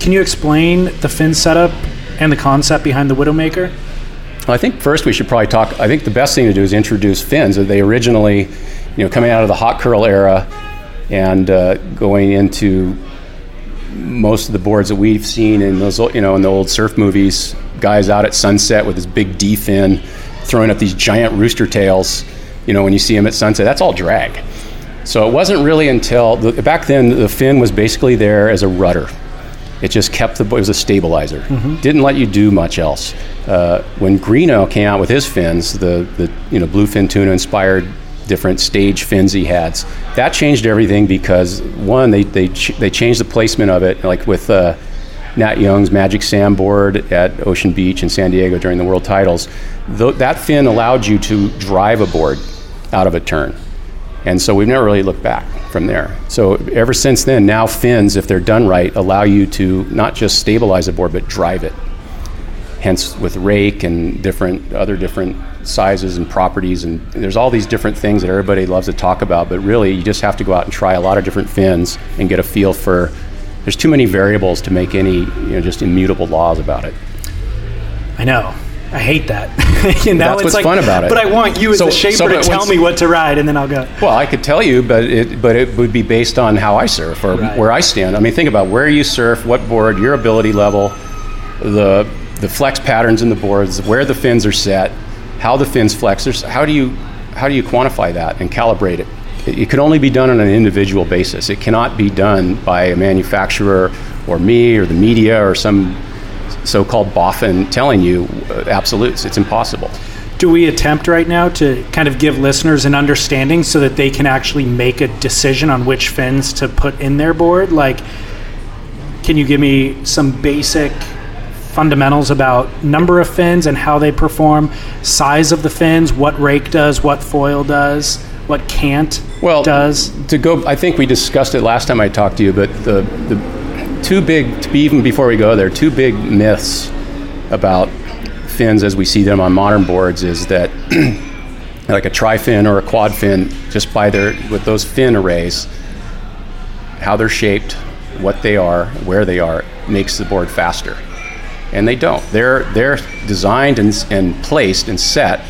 can you explain the fin setup and the concept behind the Widowmaker? I think first we should probably talk. I think the best thing to do is introduce fins. They originally, you know, coming out of the hot curl era and uh, going into most of the boards that we've seen in those, you know, in the old surf movies, guys out at sunset with his big D fin, throwing up these giant rooster tails. You know, when you see him at sunset, that's all drag. So it wasn't really until the, back then the fin was basically there as a rudder. It just kept the it was a stabilizer. Didn't let you do much else. Uh, when Greenough came out with his fins, the the you know bluefin tuna inspired different stage fins he had, that changed everything because one they they ch- they changed the placement of it like with. Uh, Nat Young's Magic Sam board at Ocean Beach in San Diego during the World Titles, Tho- that fin allowed you to drive a board out of a turn. And so we've never really looked back from there. So ever since then, now fins, if they're done right, allow you to not just stabilize a board, but drive it. Hence, with rake and different other different sizes and properties, and there's all these different things that everybody loves to talk about. But really, you just have to go out and try a lot of different fins and get a feel for. There's too many variables to make any you know just immutable laws about it. I know. I hate that. and now That's it's what's like, fun about it. But I want you as So- the shaper so to tell me what to ride, and then I'll go. Well, I could tell you, but it but it would be based on how I surf or Right. where I stand. I mean, think about where you surf, what board, your ability level, the the flex patterns in the boards, where the fins are set, how the fins flex. There's, how do you how do you quantify that and calibrate it? It, it can only be done on an individual basis. It cannot be done by a manufacturer or me or the media or some so-called boffin telling you uh, absolutes. It's impossible. Do we attempt right now to kind of give listeners an understanding so that they can actually make a decision on which fins to put in their board? Like, can you give me some basic fundamentals about number of fins and how they perform, size of the fins, what rake does, what foil does, what can't well, does? To go, I think we discussed it last time I talked to you, but the, the two big, even before we go there, two big myths about fins as we see them on modern boards is that like a tri-fin or a quad fin, just by their, with those fin arrays, how they're shaped, what they are, where they are, makes the board faster. And they don't. They're, they're designed and, and placed and set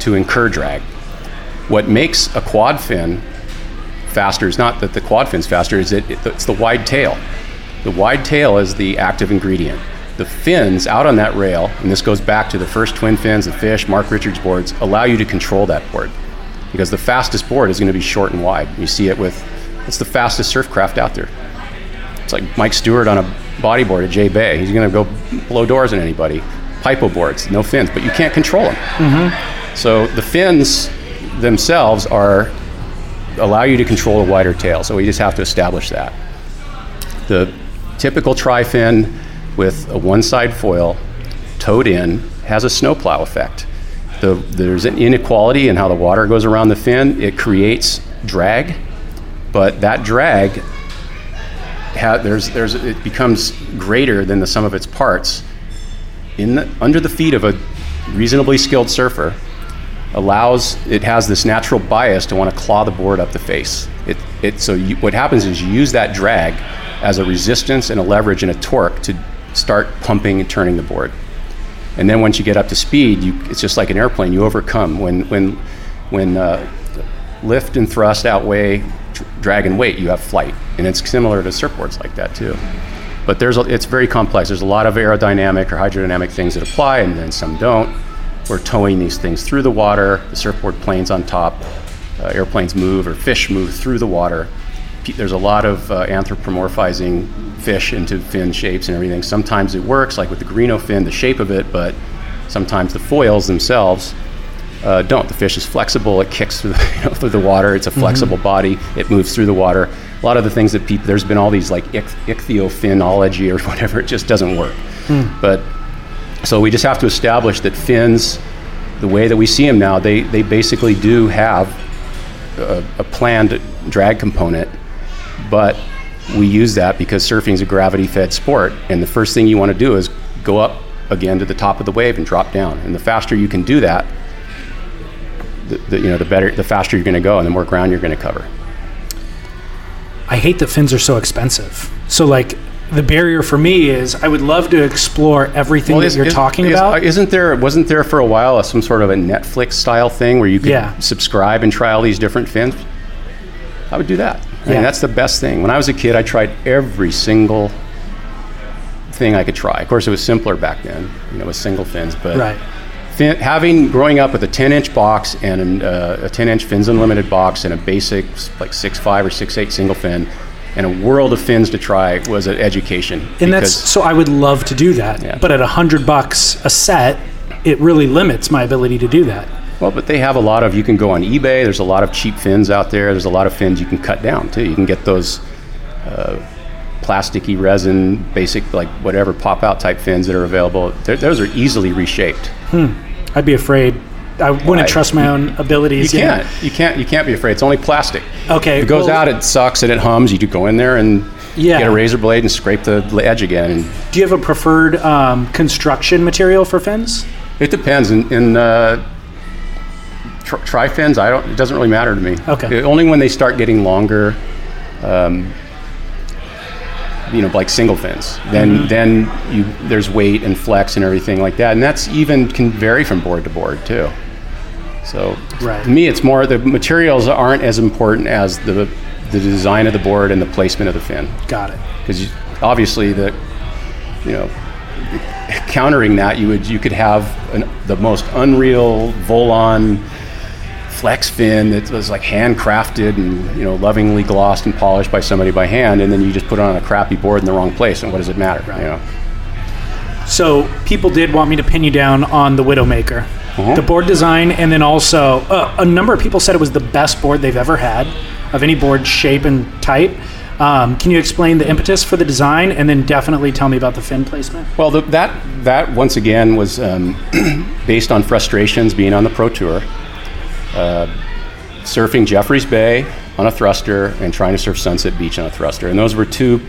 to incur drag. What makes a quad fin faster is not that the quad fin's faster, is it, it, it's the wide tail. The wide tail is the active ingredient. The fins out on that rail, and this goes back to the first twin fins, the fish, Mark Richards boards, allow you to control that board. Because the fastest board is going to be short and wide. You see it with, it's the fastest surf craft out there. It's like Mike Stewart on a bodyboard at J Bay. He's going to go blow doors on anybody. Paipo boards, no fins, but you can't control them. Mm-hmm. So the fins themselves are allow you to control a wider tail. So we just have to establish that. The typical tri-fin with a one-side foil towed in has a snowplow effect. The, there's an inequality in how the water goes around the fin. It creates drag, but that drag ha- there's, there's, it becomes greater than the sum of its parts in the, under the feet of a reasonably skilled surfer allows it has this natural bias to want to claw the board up the face. It, it so you, what happens is you use that drag as a resistance and a leverage and a torque to start pumping and turning the board. And then once you get up to speed, you, it's just like an airplane. You overcome when when when uh, lift and thrust outweigh drag and weight. You have flight, and it's similar to surfboards like that too. But there's a, it's very complex. There's a lot of aerodynamic or hydrodynamic things that apply, and then some don't. We're towing these things through the water. The surfboard planes on top. Uh, airplanes move or fish move through the water. There's a lot of uh, anthropomorphizing fish into fin shapes and everything. Sometimes it works, like with the Greenough fin, the shape of it, but sometimes the foils themselves uh, don't. The fish is flexible; it kicks through the, you know, through the water. It's a flexible body. It moves through the water. A lot of the things that people there's been all these like ich- ichthyophinology or whatever. It just doesn't work. But so we just have to establish that fins, the way that we see them now, they they basically do have a, a planned drag component, but we use that because surfing is a gravity-fed sport, and the first thing you want to do is go up again to the top of the wave and drop down. And the faster you can do that, the, the, you know, the better, the faster you're going to go, and the more ground you're going to cover. I hate that fins are so expensive. So like the barrier for me is I would love to explore everything that is- you're is- talking is- about. Uh, isn't there? Wasn't there for a while a, some sort of a Netflix style thing where you could Yeah. subscribe and try all these different fins? I would do that. I Yeah. mean, that's the best thing. When I was a kid, I tried every single thing I could try. Of course, it was simpler back then, you know, with single fins. But right. fin, having growing up with a 10 inch box and an, uh, a 10 inch fins unlimited box and a basic like six five or six eight single fin and a world of fins to try was an education. And that's so I would love to do that. Yeah. But at a hundred bucks a set, it really limits my ability to do that. Well, but they have a lot of. You can go on eBay. There's a lot of cheap fins out there. There's a lot of fins you can cut down too. You can get those uh, plasticky resin, basic like whatever pop out type fins that are available. They're, those are easily reshaped. Hmm. I'd be afraid. I wouldn't Why? trust my own abilities. You can't. You can't. You can't be afraid. It's only plastic. Okay. If it goes well, out, it sucks and it hums. You could go in there and Yeah. get a razor blade and scrape the edge again. Do you have a preferred um, construction material for fins? it depends. In, in uh, Tri, tri fins, I don't. It doesn't really matter to me. Okay. It- only when they start getting longer, um, you know, like single fins. Then Mm-hmm. then you there's weight and flex and everything like that, and that's even can vary from board to board too. So Right. to me, it's more the materials aren't as important as the the design of the board and the placement of the fin Got it. because obviously the you know countering that you would you could have an, the most unreal Volan flex fin that was like handcrafted and you know lovingly glossed and polished by somebody by hand and then you just put it on a crappy board in the wrong place and what does it matter you know So people did want me to pin you down on the Widowmaker, Uh-huh. the board design, and then also uh, a number of people said it was the best board they've ever had of any board shape and type. Um, can you explain the impetus for the design, and then definitely tell me about the fin placement? Well, the, that that once again was um, based on frustrations being on the pro tour, uh, surfing Jeffreys Bay on a thruster and trying to surf Sunset Beach on a thruster, and those were two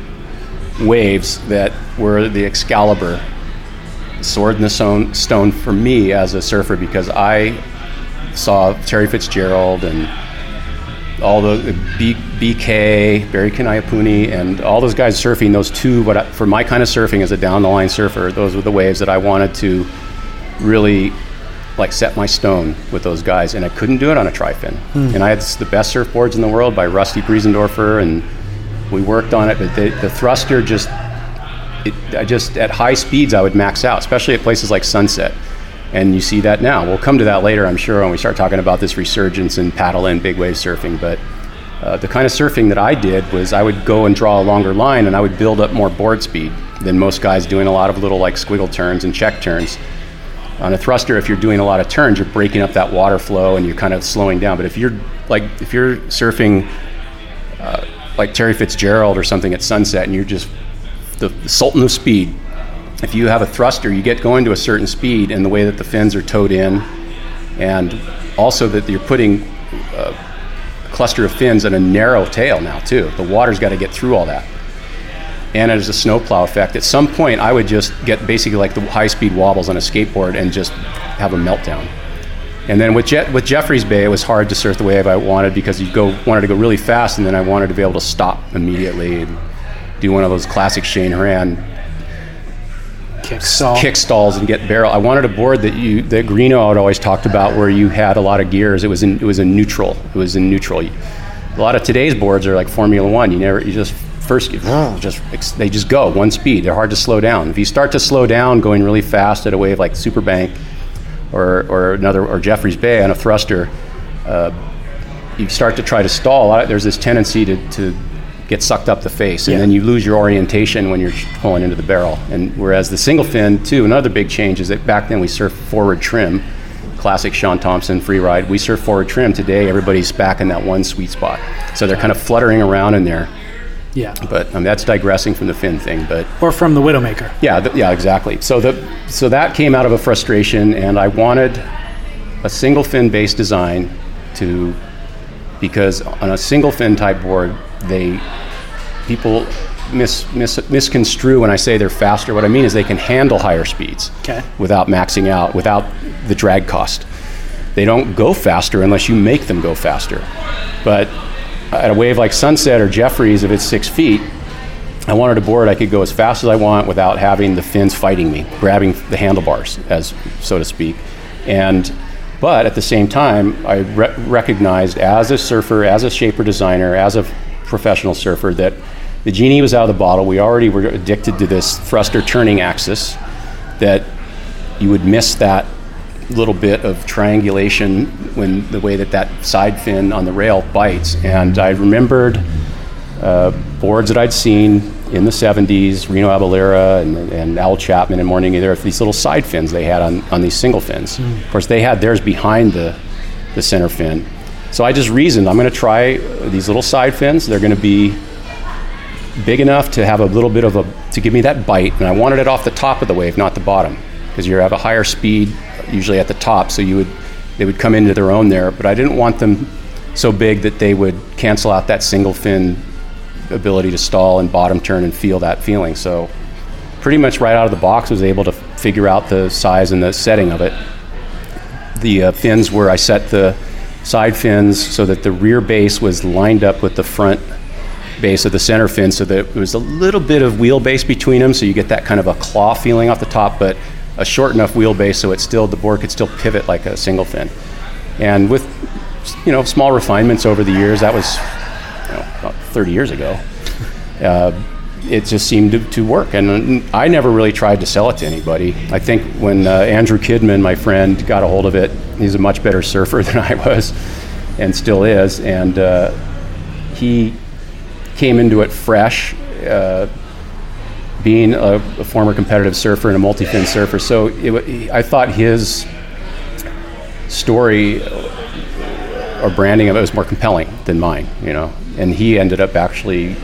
waves that were the Excalibur, sword in the stone, stone for me as a surfer because I saw Terry Fitzgerald and all the, B, BK, Barry Kanaiaupuni, and all those guys surfing those two. But I- for my kind of surfing as a down the line surfer, those were the waves that I wanted to really like set my stone with those guys, and I couldn't do it on a tri-fin. And I had the best surfboards in the world by Rusty Preisendorfer, and we worked on it. But the, the thruster just, it, I just at high speeds I would max out, especially at places like Sunset. And you see that now. We'll come to that later, I'm sure, when we start talking about this resurgence in paddle and big wave surfing. But uh, the kind of surfing that I did was I would go and draw a longer line, and I would build up more board speed than most guys doing a lot of little like squiggle turns and check turns. On a thruster, if you're doing a lot of turns, you're breaking up that water flow and you're kind of slowing down. But if you're like if you're surfing uh, like Terry Fitzgerald or something at sunset, and you're just the, the sultan of speed. If you have a thruster, you get going to a certain speed, and the way that the fins are towed in, and also that you're putting a cluster of fins in a narrow tail now too. The water's got to get through all that and there's a snowplow effect. At some point, I would just get basically like the high-speed wobbles on a skateboard and just have a meltdown. And then with Je- with Jeffreys Bay, it was hard to surf the wave I wanted because you go wanted to go really fast, and then I wanted to be able to stop immediately and do one of those classic Cheyne Horan Kick stall. kick stalls and get barrel. I wanted a board that you that Greenough had always talked about, where you had a lot of gears. It was in it was in neutral. It was in neutral. A lot of today's boards are like Formula One. You never you just first just they just go one speed. They're hard to slow down. If you start to slow down going really fast at a wave like Superbank or or another or Jeffreys Bay on a thruster, uh, you start to try to stall. A lot of- There's this tendency to, to get sucked up the face, and Yeah. then you lose your orientation when you're pulling into the barrel. And whereas the single fin, too, another big change is that back then we surfed forward trim, classic Shaun Tomson free ride. We surf forward trim. Today, everybody's back in that one sweet spot, so they're kind of fluttering around in there. Yeah. But um, that's digressing from the fin thing. But Or from the Widowmaker. yeah, th- yeah, exactly. So the so that came out of a frustration, and I wanted a single fin based design to because on a single fin type board, they people mis, mis, misconstrue when I say they're faster. What I mean is they can handle higher speeds Okay. without maxing out, without the drag cost. They don't go faster unless you make them go faster. But at a wave like Sunset or Jeffreys, if it's six feet, I wanted a board I could go as fast as I want without having the fins fighting me, grabbing the handlebars, as so to speak. And but at the same time, I re- recognized as a surfer, as a shaper designer, as a professional surfer, that the genie was out of the bottle. We already were addicted to this thruster turning axis. That you would miss that little bit of triangulation when the way that that side fin on the rail bites. And I remembered uh, boards that I'd seen in the 70s, Reno Abellira and, and Owl Chapman and Morning Either, these little side fins they had on, on these single fins. Of course, they had theirs behind the, the center fin. So I just reasoned I'm going to try these little side fins. They're going to be big enough to have a little bit of a to give me that bite and i wanted it off the top of the wave not the bottom because you have a higher speed usually at the top so you would they would come into their own there but i didn't want them so big that they would cancel out that single fin ability to stall and bottom turn and feel that feeling. So pretty much right out of the box was able to figure out the size and the setting of it. The uh, fins where i set the side fins so that the rear base was lined up with the front base of the center fin so that it was a little bit of wheelbase between them so you get that kind of a claw feeling off the top but a short enough wheelbase so it still the board could still pivot like a single fin. And with you know small refinements over the years that was you know, about 30 years ago uh, it just seemed to, to work. And i never really tried to sell it to anybody. I think when uh, andrew kidman my friend got a hold of it he's a much better surfer than i was and still is. And uh, he came into it fresh, uh, being a, a, former competitive surfer and a multi-fin surfer. So it, I thought his story or branding of it was more compelling than mine, you know. And he ended up actually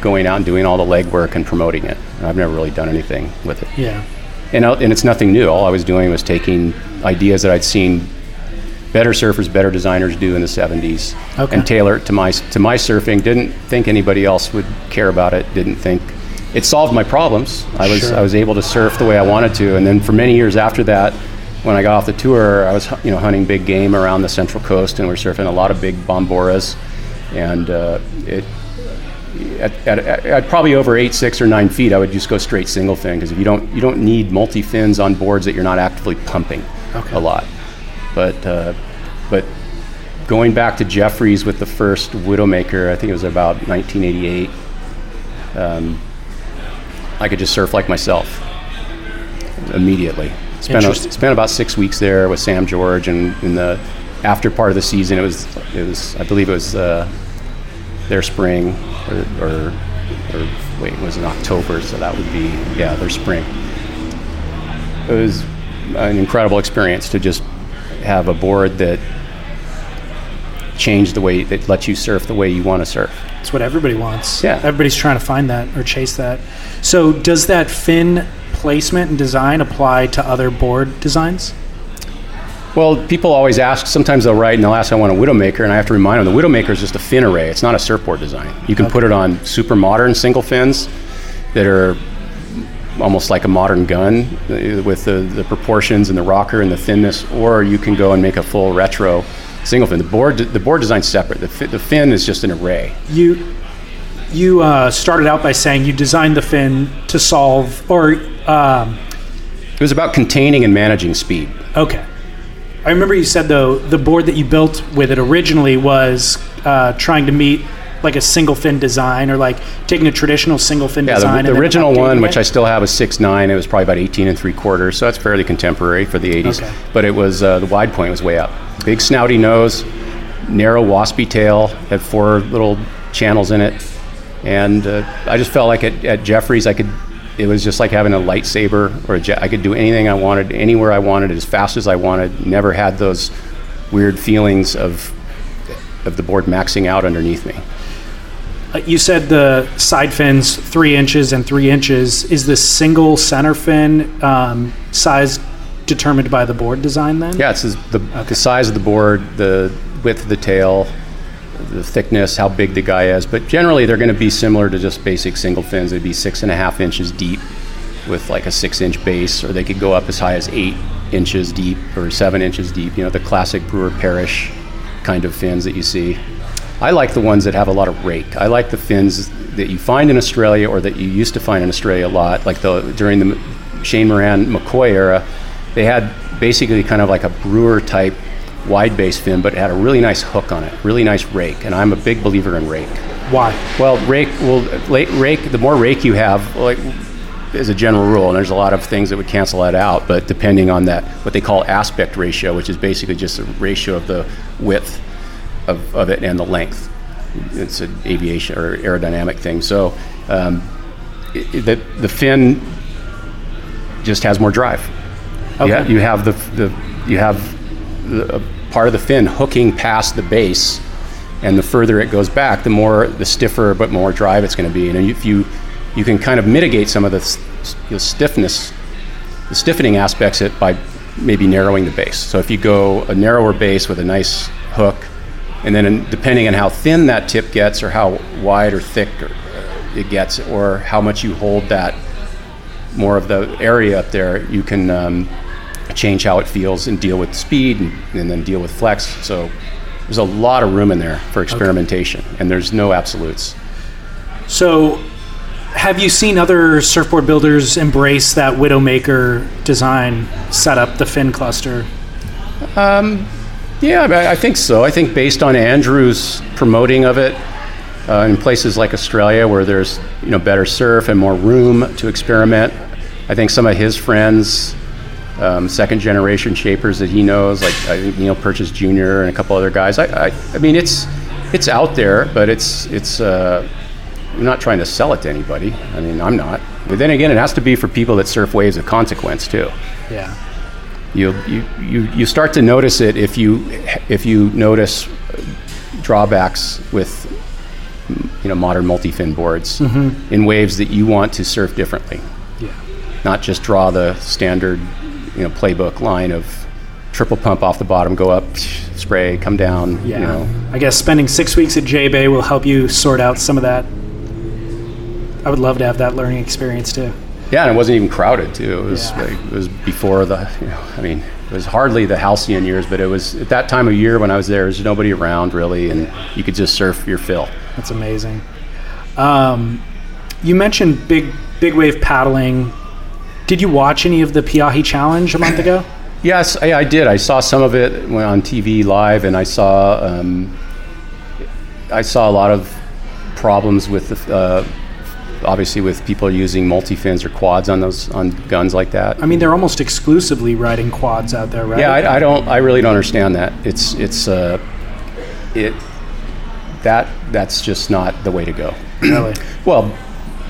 going out and doing all the legwork and promoting it. I've never really done anything with it. Yeah. And, and it's nothing new. All I was doing was taking ideas that I'd seen better surfers, better designers do in the 70s, okay. and tailor it to my to my surfing. Didn't think anybody else would care about it. Didn't think it solved my problems. I was sure. I was able to surf the way I wanted to, and then for many years after that, when I got off the tour, I was you know hunting big game around the Central Coast, and we are surfing a lot of big bomboras, and uh, it. At, at, at, probably over eight, six, or nine feet, I would just go straight single fin because if you don't you don't need multi fins on boards that you're not actively pumping okay. a lot. But uh, but going back to Jeffreys with the first Widowmaker, I think it was about 1988. Um, I could just surf like myself immediately. Spent, a, spent about six weeks there with Sam George, and in the after part of the season, it was it was I believe it was uh, their spring or, or, or wait, it was in October, so that would be yeah their spring. It was an incredible experience to just have a board that changed the way that lets you surf the way you want to surf. It's what everybody wants. Yeah. Everybody's trying to find that or chase that. So does that fin placement and design apply to other board designs? Well, people always ask. Sometimes they'll write and they'll ask, "I want a Widowmaker," and I have to remind them the Widowmaker is just a fin array. It's not a surfboard design. You can okay. put it on super modern single fins that are almost like a modern gun uh, with the, the proportions and the rocker and the thinness, or you can go and make a full retro single fin. The board the board design's separate. The, the fin is just an array. You you uh, started out by saying you designed the fin to solve or um, it was about containing and managing speed. Okay. I remember you said though the board that you built with it originally was uh, trying to meet like a single fin design or like taking a traditional single fin yeah, design. The, the original one, which I still have, is six nine. It was probably about 18 and three quarters, so that's fairly contemporary for the 80s. Okay. But it was uh, the wide point was way up. Big snouty nose, narrow waspy tail, had four little channels in it, and uh, I just felt like at, at Jeffreys I could it was just like having a lightsaber or a jet. I could do anything I wanted, anywhere I wanted, as fast as I wanted. Never had those weird feelings of of the board maxing out underneath me. Uh, you said the side fins three inches and three inches. Is the single center fin um, size determined by the board design then? Yeah, it's the, okay. the size of the board, the width of the tail, the thickness, how big the guy is. But generally, they're going to be similar to just basic single fins. They'd be six and a half inches deep with like a six inch base, or they could go up as high as eight inches deep or seven inches deep. You know, the classic Brewer Parrish kind of fins that you see. I like the ones that have a lot of rake. I like the fins that you find in Australia or that you used to find in Australia a lot, like the during the Cheyne Horan McCoy era. They had basically kind of like a brewer type wide base fin, but it had a really nice hook on it, really nice rake. And I'm a big believer in rake. Why? Well, rake well rake. The more rake you have, like as a general rule, and there's a lot of things that would cancel that out, but depending on that, what they call aspect ratio, which is basically just a ratio of the width of, of it and the length. It's an aviation or aerodynamic thing. So um, it, the, the fin just has more drive. Okay. You, ha- you have the, the you have the, part of the fin hooking past the base, and the further it goes back, the more the stiffer but more drive it's going to be. And if you you can kind of mitigate some of the, the stiffness, the stiffening aspects it by maybe narrowing the base. So if you go a narrower base with a nice hook and then depending on how thin that tip gets or how wide or thick or it gets or how much you hold that more of the area up there you can um, change how it feels and deal with speed and, and, then deal with flex so there's a lot of room in there for experimentation, and there's no absolutes. So, have you seen other surfboard builders embrace that Widowmaker design setup, the fin cluster? Yeah, I I think so. I think based on Andrew's promoting of it uh, in places like Australia where there's you know better surf and more room to experiment, I think some of his friends, um, second generation shapers that he knows, like I think Neil Purchase Jr. and a couple other guys. I, I, I mean, it's it's out there, but it's it's. Uh, I'm not trying to sell it to anybody. I mean, I'm not. But then again, it has to be for people that surf waves of consequence too Yeah. you you you you start to notice it if you if you notice drawbacks with you know modern multi-fin boards in waves that you want to surf differently Yeah. not just draw the standard you know playbook line of triple pump off the bottom go up spray come down Yeah. you know I guess spending six weeks at J Bay will help you sort out some of that. I would love to have that learning experience too. yeah and it wasn't even crowded too it was Yeah. like, it was before the you know i mean it was hardly the halcyon years but it was at that time of year when i was there there was nobody around really and you could just surf your fill That's amazing. Um, you mentioned big big wave paddling. Did you watch any of the Peahi Challenge a month ago? Yes, I, I did. I saw some of it on TV live, and I saw um, I saw a lot of problems with the, uh, obviously with people using multi fins or quads on those on guns like that. I mean, they're almost exclusively riding quads out there, right? Yeah, I, I don't. I really don't understand that. It's it's uh, it that that's just not the way to go. really. Well,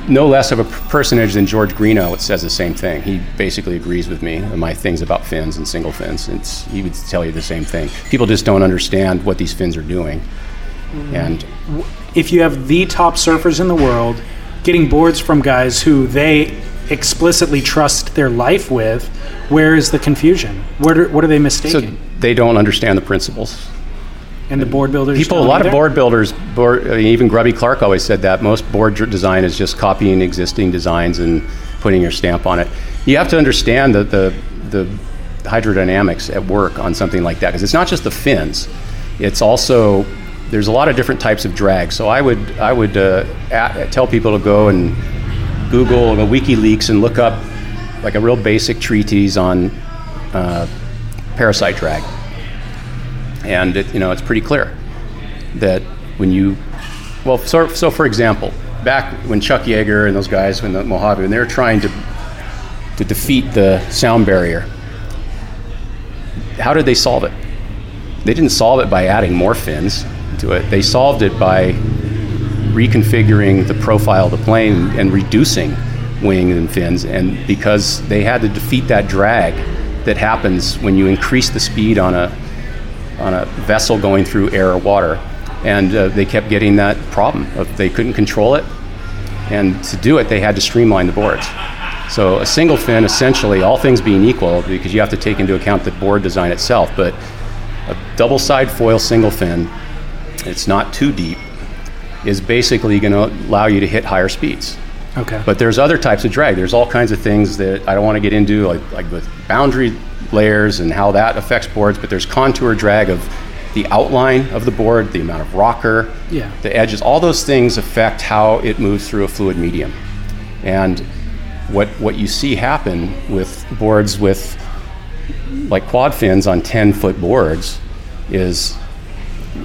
no less of a personage than George Greenough says the same thing. He basically agrees with me on my things about fins and single fins. It's, he would tell you the same thing. People just don't understand what these fins are doing. Mm-hmm. And If you have the top surfers in the world getting boards from guys who they explicitly trust their life with, where is the confusion? What are, what are they mistaken so they don't understand the principles. And the board builders. People, a lot of board builders, board, even Grubby Clark always said that most board design is just copying existing designs and putting your stamp on it. You have to understand the, the, the hydrodynamics at work on something like that because it's not just the fins. It's also there's a lot of different types of drag. So I would I would uh, a tell people to go and Google the WikiLeaks and look up like a real basic treatise on uh, parasite drag and it, you know it's pretty clear that when you well so, so for example back when chuck yeager and those guys when the mojave when they were trying to to defeat the sound barrier how did they solve it? They didn't solve it by adding more fins to it. They solved it by reconfiguring the profile of the plane and reducing wing and fins. And because they had to defeat that drag that happens when you increase the speed on a on a vessel going through air or water, and uh, they kept getting that problem of they couldn't control it, and to do it they had to streamline the boards. So a single fin, essentially, all things being equal, because you have to take into account the board design itself, but a double side foil single fin, it's not too deep, is basically going to allow you to hit higher speeds. Okay. But there's other types of drag. There's all kinds of things that I don't want to get into, like, like with boundary layers and how that affects boards. But there's contour drag of the outline of the board, the amount of rocker, Yeah. the edges. All those things affect how it moves through a fluid medium. And what what you see happen with boards with like quad fins on 10 foot boards is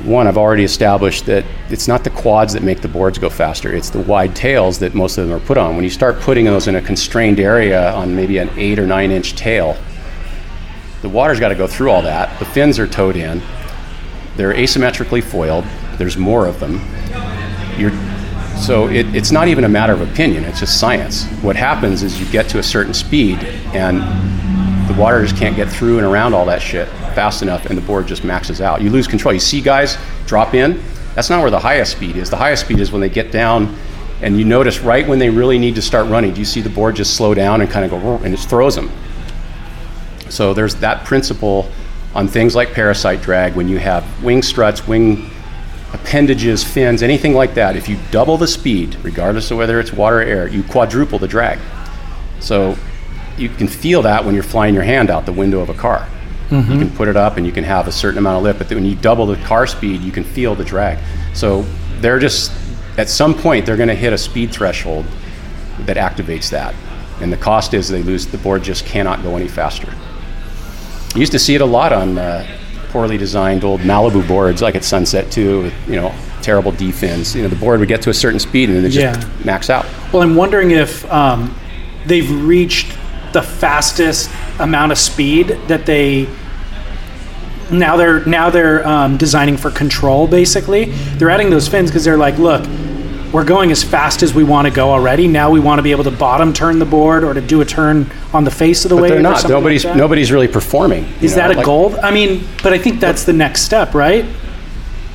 one, I've already established that it's not the quads that make the boards go faster, it's the wide tails that most of them are put on. When you start putting those in a constrained area on maybe an eight or nine inch tail, the water's got to go through all that. The fins are towed in, they're asymmetrically foiled, there's more of them. You're, so it, it's not even a matter of opinion, it's just science. What happens is you get to a certain speed and the water just can't get through and around all that shit fast enough and the board just maxes out. You lose control. You see guys drop in, that's not where the highest speed is. The highest speed is when they get down and you notice right when they really need to start running, do you see the board just slow down and kind of go and it throws them. So there's that principle on things like parasite drag when you have wing struts, wing appendages, fins, anything like that. If you double the speed, regardless of whether it's water or air, you quadruple the drag. So you can feel that when you're flying your hand out the window of a car. You mm-hmm. can put it up and you can have a certain amount of lift, but then when you double the car speed, you can feel the drag. So they're just at some point they're going to hit a speed threshold that activates that, and the cost is they lose the board just cannot go any faster. You used to see it a lot on uh, poorly designed old Malibu boards, like at Sunset too. With, you know, terrible D fins. You know, the board would get to a certain speed and then it just Yeah. max out. Well, I'm wondering if um, they've reached the fastest amount of speed that they now they're now they're um, designing for control. Basically, they're adding those fins because they're like, look, we're going as fast as we want to go already. Now we want to be able to bottom turn the board or to do a turn on the face of the But wave. they're or not. something like Nobody's nobody's really performing. Is know, that a like- goal? I mean, but I think that's the next step, right?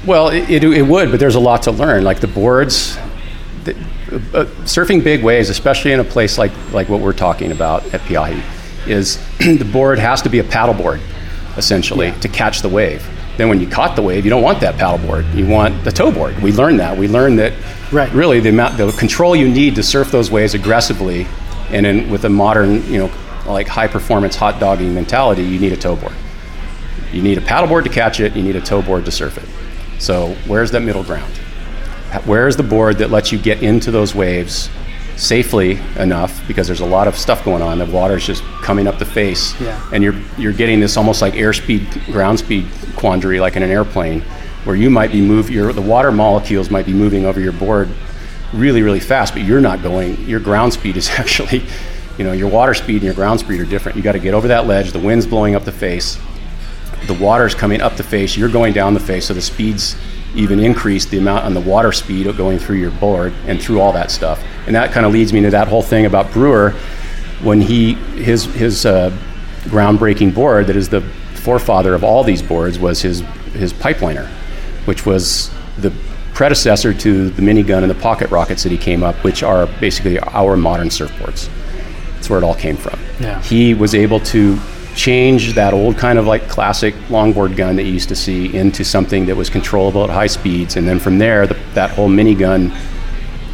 Well, it, it, it would, but there's a lot to learn. Like the boards, the, uh, surfing big waves, especially in a place like, like what we're talking about at Peahi, is the board has to be a paddle board, essentially, to catch the wave. Then when you caught the wave, you don't want that paddle board. You want the tow board. We learned that. We learned that Right. really the amount, the control you need to surf those waves aggressively, and in, with a modern, you know, like high performance hot dogging mentality, you need a tow board. You need a paddleboard to catch it. You need a tow board to surf it. So where's that middle ground? Where's the board that lets you get into those waves safely enough? Because there's a lot of stuff going on. The water's just coming up the face, Yeah. and you're you're getting this almost like airspeed, ground speed quandary, like in an airplane, where you might be move your the water molecules might be moving over your board really really fast, but you're not going. Your ground speed is actually, you know, your water speed and your ground speed are different. You got to get over that ledge. The wind's blowing up the face the water's coming up the face, you're going down the face, so the speeds even increase the amount on the water speed going through your board and through all that stuff. And that kind of leads me to that whole thing about Brewer when he his his uh, groundbreaking board that is the forefather of all these boards was his his pipeliner, which was the predecessor to the minigun and the pocket rockets that he came up, which are basically our modern surfboards. That's where it all came from. Yeah. He was able to change that old kind of like classic longboard gun that you used to see into something that was controllable at high speeds. And then from there, the, that whole minigun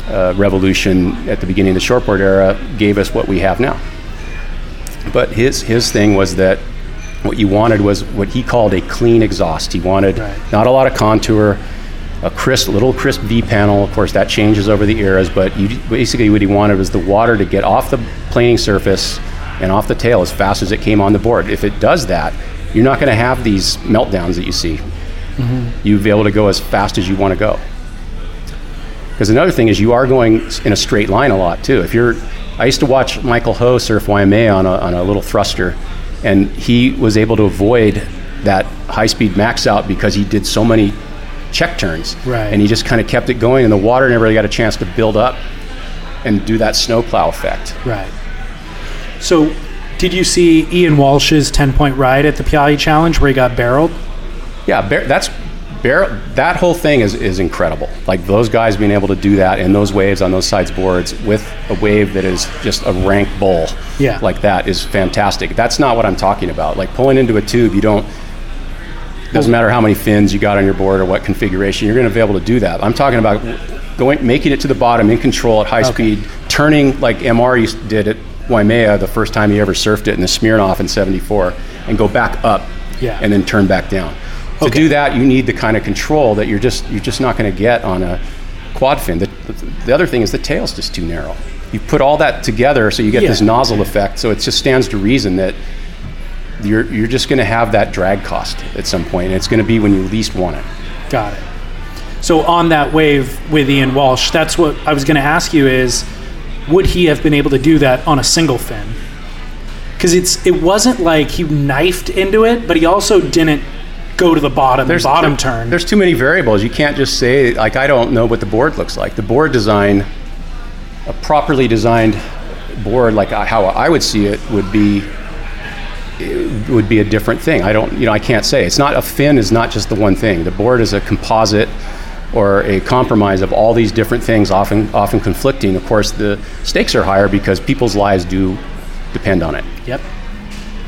uh, revolution at the beginning of the shortboard era gave us what we have now. But his, his thing was that what you wanted was what he called a clean exhaust. He wanted Right. not a lot of contour, a crisp, little crisp V panel. Of course, that changes over the eras, but you, basically what he wanted was the water to get off the planing surface and off the tail as fast as it came on the board. If it does that, you're not going to have these meltdowns that you see. Mm-hmm. You'll be able to go as fast as you want to go. Because another thing is you are going in a straight line a lot too. If you're, I used to watch Michael Ho surf Waimea on a, on a little thruster, and he was able to avoid that high-speed max out because he did so many check turns, Right. and he just kind of kept it going, and the water never really got a chance to build up and do that snowplow effect. Right. So, did you see Ian Walsh's 10 point ride at the Peahi Challenge where he got barreled? Yeah, bear, that's bear, that whole thing is, is incredible. Like those guys being able to do that in those waves on those sides boards with a wave that is just a rank bowl Yeah. like that is fantastic. That's not what I'm talking about. Like pulling into a tube, you don't. Doesn't matter how many fins you got on your board or what configuration, you're going to be able to do that. I'm talking about going, making it to the bottom in control at high Okay. speed, turning like MR did at Waimea the first time he ever surfed it in the Smirnoff in '74, and go back up, Yeah. and then turn back down. To Okay. do that, you need the kind of control that you're just you're just not going to get on a quad fin. The, the other thing is the tail's just too narrow. You put all that together, so you get Yeah. this nozzle effect. So it just stands to reason that you're you're just going to have that drag cost at some point, and it's going to be when you least want it. Got it. So, on that wave with Ian Walsh, that's what I was going to ask you is would he have been able to do that on a single fin? Because it's it wasn't like he knifed into it, but he also didn't go to the bottom there's, bottom there- turn. There's too many variables. You can't just say like I don't know what the board looks like. The board design, a properly designed board, like I- how I would see it, would be it would be a different thing. I don't, you know, I can't say. It's not a fin is not just the one thing. The board is a composite or a compromise of all these different things, often often conflicting. Of course, the stakes are higher because people's lives do depend on it. yep.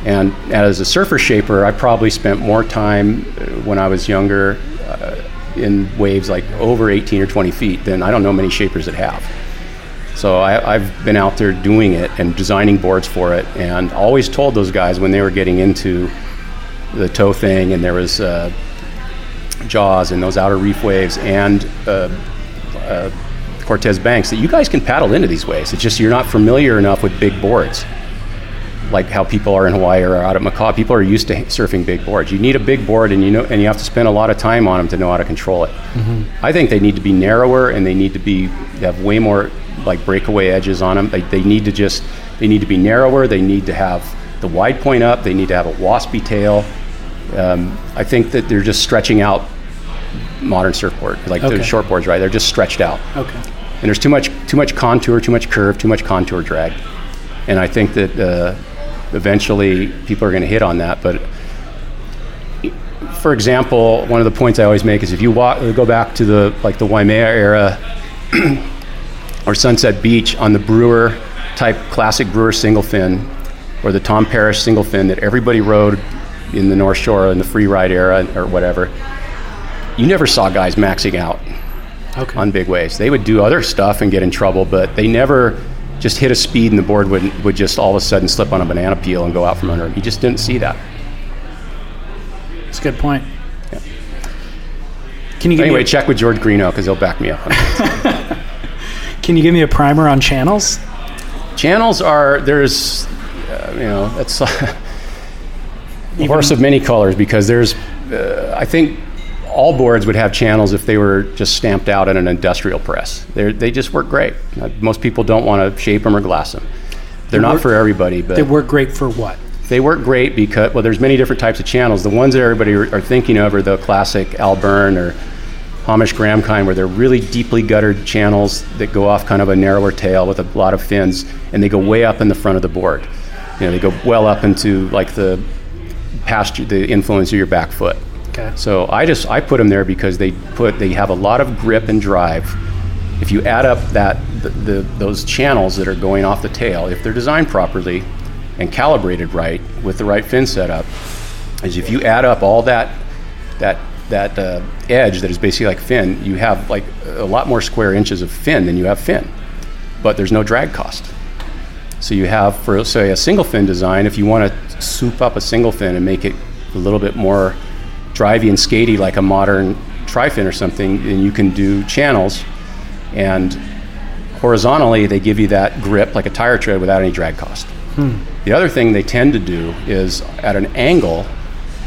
And as a surfer shaper, I probably spent more time uh, when I was younger uh, in waves like over 18 or 20 feet than I don't know many shapers that have. So I, I've been out there doing it and designing boards for it, and always told those guys when they were getting into the tow thing, and there was uh, Jaws and those outer reef waves and uh, uh, Cortez Banks that you guys can paddle into these waves. It's just you're not familiar enough with big boards, like how people are in Hawaii or out at Makaha. People are used to surfing big boards. You need a big board, and you know, and you have to spend a lot of time on them to know how to control it. I think they need to be narrower, and they need to be have way more like breakaway edges on them. They, they need to just they need to be narrower. They need to have the wide point up. They need to have a waspy tail. Um, I think that they're just stretching out modern surfboard, like Okay. the short boards, right? They're just stretched out Okay. and there's too much too much contour, too much curve, too much contour drag, and I think that uh, eventually people are going to hit on that. But for example, one of the points I always make is if you walk, go back to the like the Waimea era or Sunset Beach on the Brewer type classic Brewer single fin or the Tom Parrish single fin that everybody rode in the North Shore in the free ride era or whatever. You never saw guys maxing out Okay. on big waves. They would do other stuff and get in trouble, but they never just hit a speed and the board would would just all of a sudden slip on a banana peel and go out from under them. You just didn't see that. That's a good point. Can you give Anyway, me check with George Greenough because he'll back me up. On that. can you give me a primer on channels? Channels are there's uh, you know that's a horse of many colors because there's uh, I think all boards would have channels if they were just stamped out in an industrial press. They they just work great. Uh, Most people don't want to shape them or glass them. They're not work- for everybody, but They work great for what? They work great because well, there's many different types of channels. The ones that everybody are, are thinking of are the classic Al Alburn or Hamish Graham kind, where they're really deeply guttered channels that go off kind of a narrower tail with a lot of fins, and they go way up in the front of the board. You know, they go well up into like the past the influence of your back foot. Okay. So I just I put them there because they put they have a lot of grip and drive. If you add up that the, the those channels that are going off the tail, if they're designed properly and calibrated right with the right fin setup, is if you add up all that that that uh, edge that is basically like fin, you have like a lot more square inches of fin than you have fin, but there's no drag cost. So you have for say a single fin design, if you want to soup up a single fin and make it a little bit more drivey and skatey like a modern tri-fin or something, then you can do channels and horizontally they give you that grip like a tire tread without any drag cost. The other thing they tend to do is at an angle,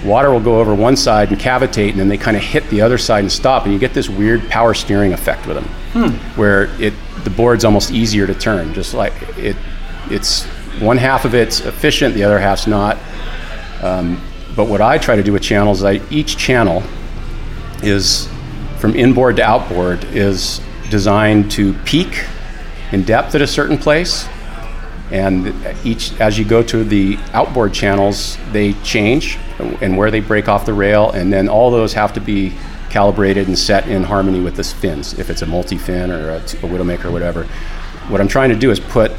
water will go over one side and cavitate, and then they kind of hit the other side and stop, and you get this weird power steering effect with them, where it the board's almost easier to turn. Just like it, it's one half of it's efficient, the other half's not. Um, but what I try to do with channels, is I each channel is from inboard to outboard is designed to peak in depth at a certain place. And each as you go to the outboard channels they change and where they break off the rail. And then all those have to be calibrated and set in harmony with the fins if it's a multi-fin or a, a widowmaker or whatever. What i'm trying to do is put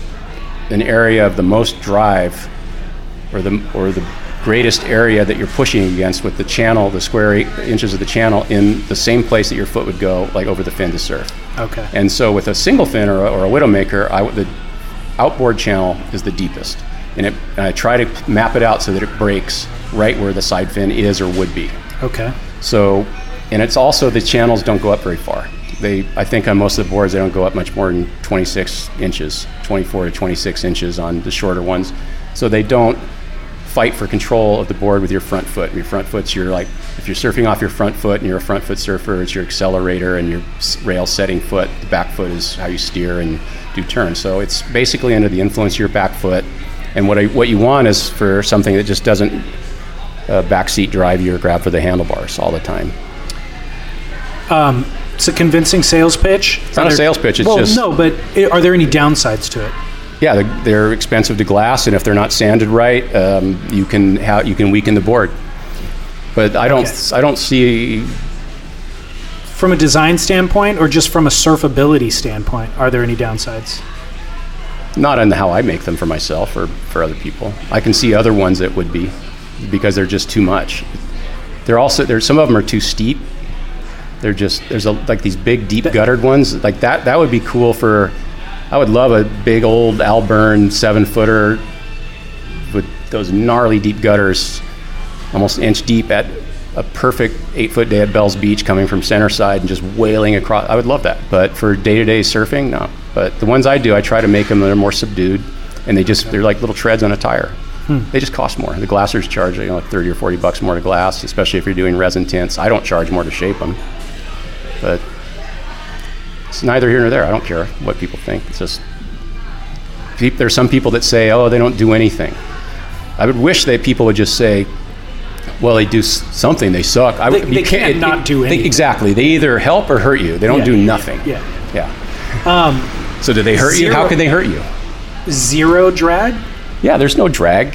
an area of the most drive or the or the greatest area that you're pushing against with the channel the square eight inches of the channel in the same place that your foot would go like over the fin to surf Okay. and so with a single fin or a, or a widowmaker, I, the outboard channel is the deepest. And, it, and I try to map it out so that it breaks right where the side fin is or would be. Okay. So, and it's also the channels don't go up very far. They, I think on most of the boards, they don't go up much more than 26 inches, 24 to 26 inches on the shorter ones. So they don't fight for control of the board with your front foot. Your front foot's your like, if you're surfing off your front foot and you're a front foot surfer, it's your accelerator and your rail setting foot. The back foot is how you steer and do turns. So it's basically under the influence of your back foot. And what I, what you want is for something that just doesn't uh, backseat drive you or grab for the handlebars all the time. It's a convincing sales pitch. It's not a sales pitch, it's well, just- no. But i- are there any downsides to it? Yeah, they're, they're expensive to glass, and if they're not sanded right, um, you can ha- you can weaken the board. But I don't Okay. I don't see From a design standpoint, or just from a surfability standpoint, are there any downsides? not in how I make them for myself or for other people. I can see other ones that would be because they're just too much. They're also there's some of them are too steep. They're just there's a, like these big deep guttered ones like that. That would be cool for. I would love a big old Al Byrne seven footer with those gnarly deep gutters almost an inch deep at a perfect eight foot day at Bell's Beach coming from center side and just wailing across. I would love that. But for day to day surfing, no. But the ones I do, I try to make them they're more subdued, and they just they're like little treads on a tire. Hmm. They just cost more. The glassers charge you know, like thirty or forty bucks more to glass, especially if you're doing resin tints. I don't charge more to shape them, but it's neither here nor there. I don't care what people think. It's just there's some people that say, oh, they don't do anything. I would wish that people would just say, well, they do something. They suck. I, They- they can't- can't not do they- anything. exactly. They either help or hurt you. They don't Yeah, do nothing. yeah. Yeah. Um, So do they hurt you? How can they hurt you? zero drag. Yeah, there's no drag.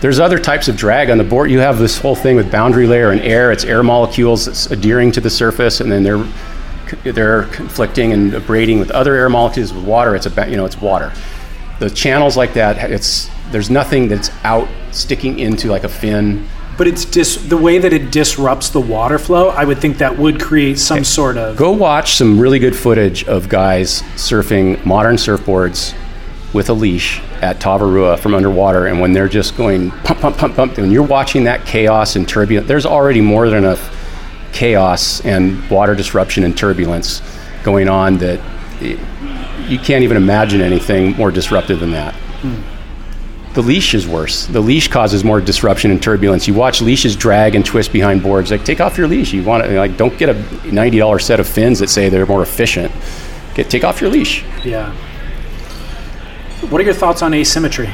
There's other types of drag on the board. You have this whole thing with boundary layer and air. It's air molecules that's adhering to the surface, and then they're they're conflicting and abrading with other air molecules with water. It's a you know it's water. The channels like that. It's there's nothing that's out sticking into like a fin. But it's dis- the way that it disrupts the water flow. I would think that would create some sort of. Go watch some really good footage of guys surfing modern surfboards with a leash at Tavarua from underwater, and when they're just going pump, pump, pump, pump, when you're watching that chaos and turbulence, there's already more than enough chaos and water disruption and turbulence going on that you can't even imagine anything more disruptive than that. The leash is worse. The leash causes more disruption and turbulence. You watch leashes drag and twist behind boards. Like, take off your leash. You want to like, don't get a ninety dollars set of fins that say they're more efficient. Get take off your leash Yeah. What are your thoughts on asymmetry?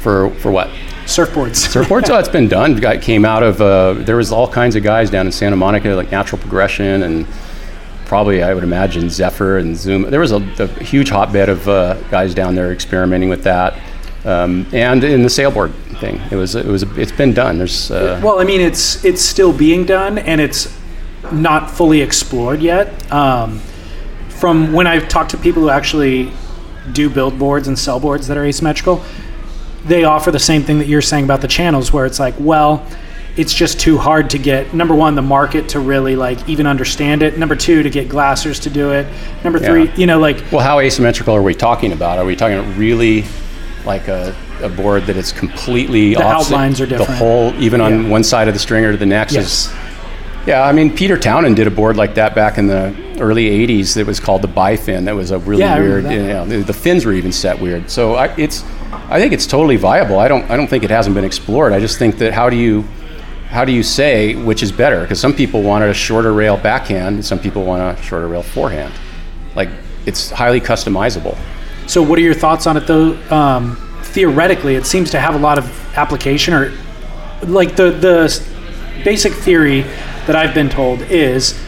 for for what? Surfboards. Surfboards. oh, it's been done. Got came out of. Uh, there was all kinds of guys down in Santa Monica, like Natural Progression, and probably I would imagine Zephyr and Zoom. There was a, a huge hotbed of uh, guys down there experimenting with that, um, and in the sailboard thing. It was it was it's been done. There's uh, Well, I mean, it's it's still being done, and it's not fully explored yet. Um, from when I've talked to people who actually do build boards and sell boards that are asymmetrical, they offer the same thing that you're saying about the channels, where it's like, well, it's just too hard to get number one the market to really like even understand it. Number two to get glassers to do it. Number three, Yeah. you know, like Well, how asymmetrical are we talking about? Are we talking really like a, a board that is completely The opposite? outlines are different The whole, even on Yeah. one side of the stringer to the next, yes, is Yeah, I mean, Peter Townend did a board like that back in the early '80s. That was called the bifin. That was a really Yeah, weird. You know, the, the fins were even set weird. So I, it's, I think it's totally viable. I don't, I don't think it hasn't been explored. I just think that how do you, how do you say which is better? Because some people wanted a shorter rail backhand, and some people want a shorter rail forehand. Like it's highly customizable. So, what are your thoughts on it, though? Um, theoretically, it seems to have a lot of application, or like the the basic theory that I've been told is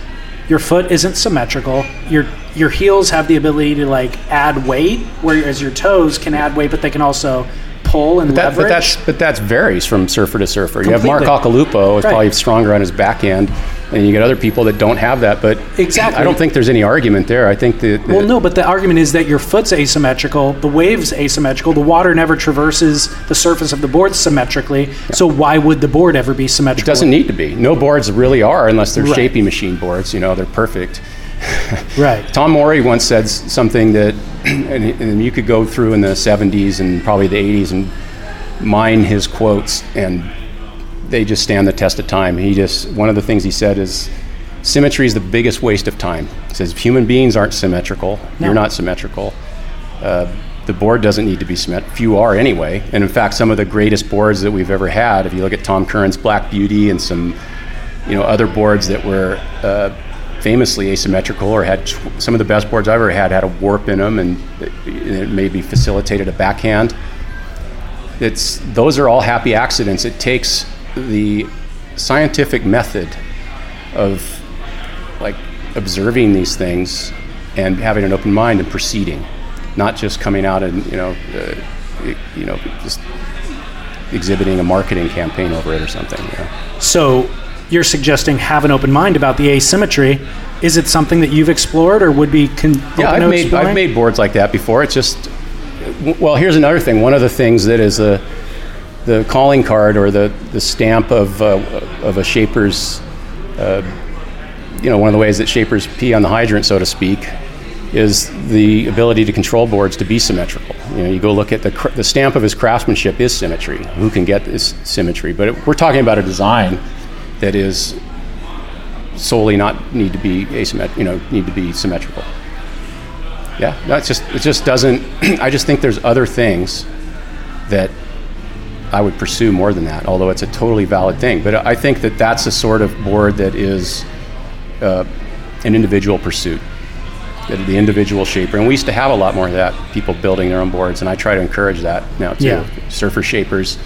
your foot isn't symmetrical. Your your heels have the ability to like add weight, whereas your toes can add weight, but they can also pull and That, leverage. but that's but that varies from surfer to surfer. You have Mark Completely. Occhilupo is Right. probably stronger on his backhand, and you get other people that don't have that. But Exactly. I don't think there's any argument there. I think that Well, no, but the argument is that your foot's asymmetrical, the wave's asymmetrical, the water never traverses the surface of the board symmetrically. So why would the board ever be symmetrical? It doesn't need to be. No boards really are unless they're Right. shaping machine boards. You know, they're perfect. Right. Tom Morey once said something that, and, and you could go through in the 70s and probably the 80s and mine his quotes, and they just stand the test of time. He just, one of the things he said is, symmetry is the biggest waste of time. He says, if human beings aren't symmetrical, No. you're not symmetrical. Uh, the board doesn't need to be symmetrical. Few are anyway. And in fact, some of the greatest boards that we've ever had, if you look at Tom Curren's Black Beauty and some, you know, other boards that were uh, famously asymmetrical or had tw- some of the best boards I've ever had had a warp in them and it, it maybe facilitated a backhand. It's those are all happy accidents. It takes the scientific method of like observing these things and having an open mind and proceeding, not just coming out and you know, uh, you know, just exhibiting a marketing campaign over it or something. You know? So you're suggesting have an open mind about the asymmetry. Is it something that you've explored or would be con- Yeah, I've made exploring? I've made boards like that before. It's just well, here's another thing. One of the things that is a the calling card or the, the stamp of uh, of a shaper's uh, you know one of the ways that shapers pee on the hydrant, so to speak, is the ability to control boards to be symmetrical. You know, you go look at the, cr- the stamp of his craftsmanship is symmetry. Who can get this symmetry? But it, we're talking about a design that is solely not need to be asymmetrical. You know, need to be symmetrical. Yeah, that's just it. Just doesn't. I just think there's other things that I would pursue more than that. Although it's a totally valid thing, but I think that that's a sort of board that is uh, an individual pursuit the, the individual shaper. And we used to have a lot more of that, people building their own boards, and I try to encourage that now too. Yeah. Surfer shapers,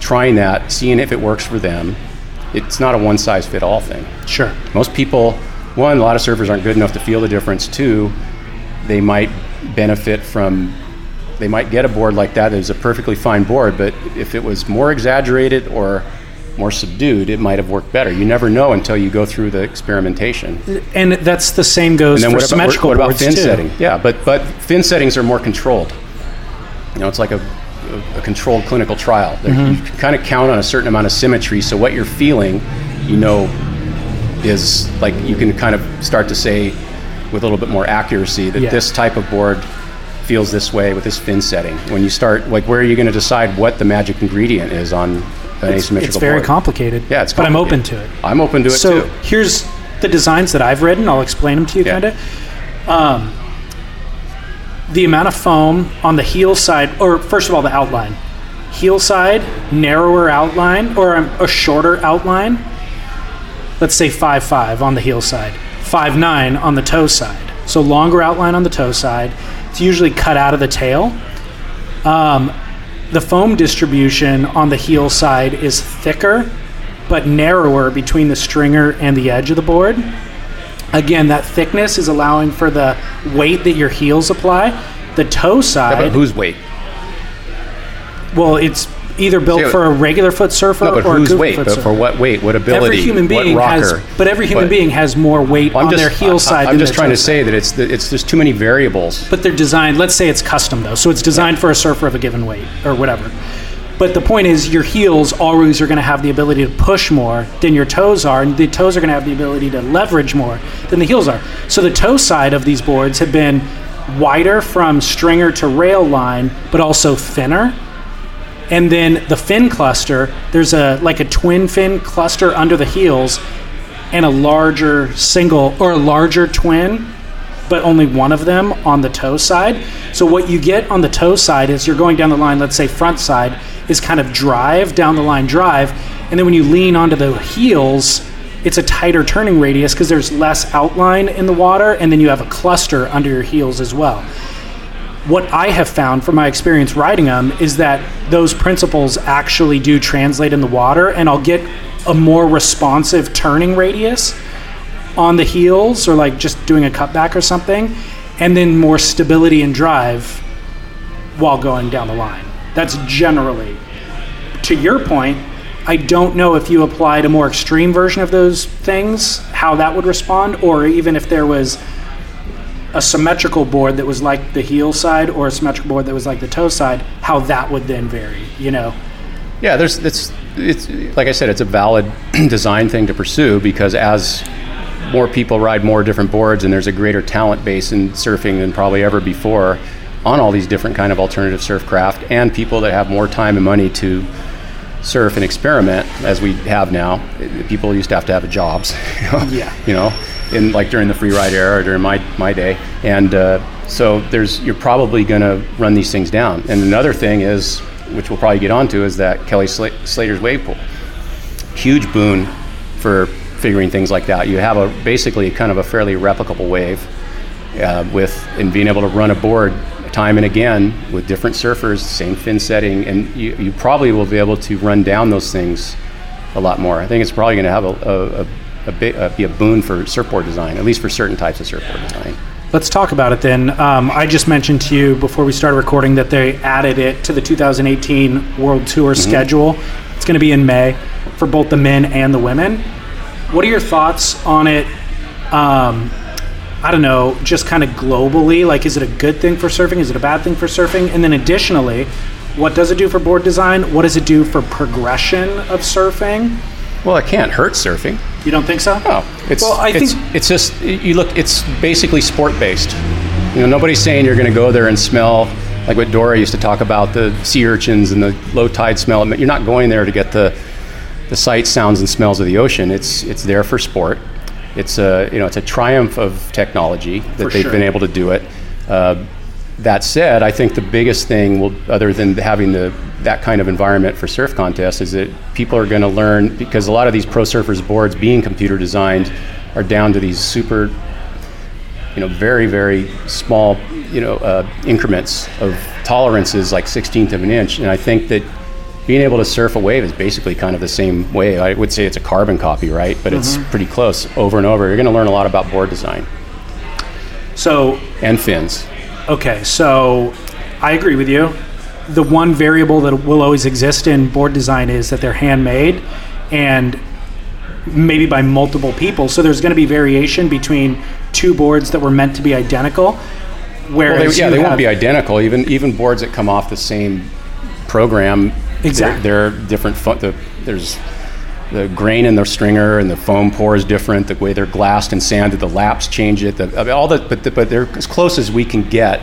trying that, seeing if it works for them. It's not a one size fit all thing. Sure. Most people, one, a lot of surfers aren't good enough to feel the difference. Two, they might benefit from, they might get a board like that It was a perfectly fine board, but if it was more exaggerated or more subdued, it might have worked better. You never know until you go through the experimentation. And that's the same goes for what about, symmetrical what about boards fin too. setting? Yeah, but but fin settings are more controlled. You know, it's like a, a, a controlled clinical trial. Mm-hmm. You can kind of count on a certain amount of symmetry, so what you're feeling, you know, is like you can kind of start to say with a little bit more accuracy that Yeah. this type of board feels this way with this fin setting. When you start, like, where are you going to decide what the magic ingredient is on an asymmetrical It's very board? complicated. Yeah, it's but I'm open to it. I'm open to it so too. here's the designs that I've written. I'll explain them to you, Yeah. kind of. Um, the amount of foam on the heel side, or first of all, the outline. Heel side, narrower outline, or um, a shorter outline. Let's say 5 5 on the heel side, 5 9 on the toe side. So longer outline on the toe side. It's usually cut out of the tail. Um, the foam distribution on the heel side is thicker but narrower between the stringer and the edge of the board. Again, that thickness is allowing for the weight that your heels apply. The toe Yeah, side, but whose weight? well, it's either built for a regular foot surfer No, but or a whose goofy weight? foot But surfer. for what weight? What ability? every human what being has, rocker? but every human But- being has more weight I'm on just, their heel side. I, am than just trying to side. say that it's that it's there's too many variables. but they're designed let's say it's custom though so it's designed for a surfer of a given weight or whatever but the point is your heels always are going to have the ability to push more than your toes are and the toes are going to have the ability to leverage more than the heels are so the toe side of these boards have been wider from stringer to rail line but also thinner and then the fin cluster there's a like a twin fin cluster under the heels and a larger single or a larger twin but only one of them on the toe side. So what you get on the toe side is you're going down the line, let's say front side is kind of drive, down the line drive, and then when you lean onto the heels, it's a tighter turning radius because there's less outline in the water and then you have a cluster under your heels as well. What I have found from my experience riding them is that those principles actually do translate in the water and I'll get a more responsive turning radius on the heels or like just doing a cutback or something, and then more stability and drive while going down the line. That's generally. To your point, I don't know if you applied a more extreme version of those things, how that would respond, or even if there was a symmetrical board that was like the heel side or a symmetrical board that was like the toe side, how that would then vary, you know? Yeah, there's it's it's like I said, it's a valid design thing to pursue because as more people ride more different boards and there's a greater talent base in surfing than probably ever before on all these different kind of alternative surf craft and people that have more time and money to surf and experiment as we have now. People used to have to have jobs, you know, Yeah. you know, in like during the free ride era or during my my day, and uh, so there's you're probably going to run these things down. And another thing is, which we'll probably get onto, is that Kelly Sla- Slater's wave pool, huge boon for figuring things like that. You have a basically kind of a fairly replicable wave uh, with and being able to run a board time and again with different surfers, same fin setting, and you, you probably will be able to run down those things a lot more. I think it's probably going to have a, a, a, a uh, be a boon for surfboard design, at least for certain types of surfboard design. Let's talk about it then. Um, I just mentioned to you before we started recording that they added it to the 2018 World Tour schedule. It's going to be in May for both the men and the women. What are your thoughts on it? Um, I don't know, just kind of globally. Like, is it a good thing for surfing? Is it a bad thing for surfing? And then additionally, what does it do for board design? What does it do for progression of surfing? Well, it can't hurt surfing. You don't think so? No, it's Well, I it's, think- it's just you look. It's basically sport based. You know, nobody's saying you're going to go there and smell like what Dora used to talk about the sea urchins and the low tide smell. You're not going there to get the the sights, sounds, and smells of the ocean. It's it's there for sport. It's a you know it's a triumph of technology that For they've sure. been able to do it. Uh, that said, I think the biggest thing, will, other than having the that kind of environment for surf contests, is that people are going to learn because a lot of these pro surfers boards, being computer designed, are down to these super, you know, very very small, you know, uh, increments of tolerances, like sixteenth of an inch. And I think that being able to surf a wave is basically kind of the same way. I would say it's a carbon copy, right? But it's pretty close over and over. You're going to learn a lot about board design So and fins. Okay, so I agree with you. The one variable that will always exist in board design is that they're handmade and maybe by multiple people. So there's going to be variation between two boards that were meant to be identical. Whereas Well, they, yeah, they won't be identical. Even even boards that come off the same program, they're- Exactly. they're, different. Fo- the, there's the grain in the stringer and the foam pour is different. The way they're glassed and sanded, the laps change it. The, all that, but the, but they're as close as we can get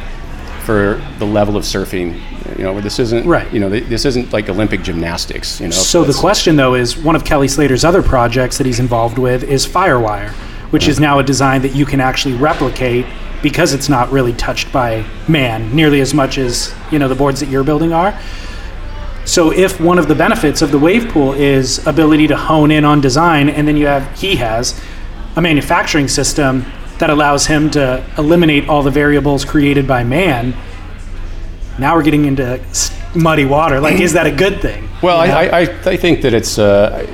for the level of surfing. You know, this isn't Right. You know, this isn't like Olympic gymnastics. You know, So the question, though, is one of Kelly Slater's other projects that he's involved with is Firewire, which is now a design that you can actually replicate because it's not really touched by man nearly as much as you know the boards that you're building are. So if one of the benefits of the wave pool is ability to hone in on design, and then you have he has a manufacturing system that allows him to eliminate all the variables created by man. Now we're getting into muddy water. Like, is that a good thing? Well, You know? I, I, I I think that it's uh,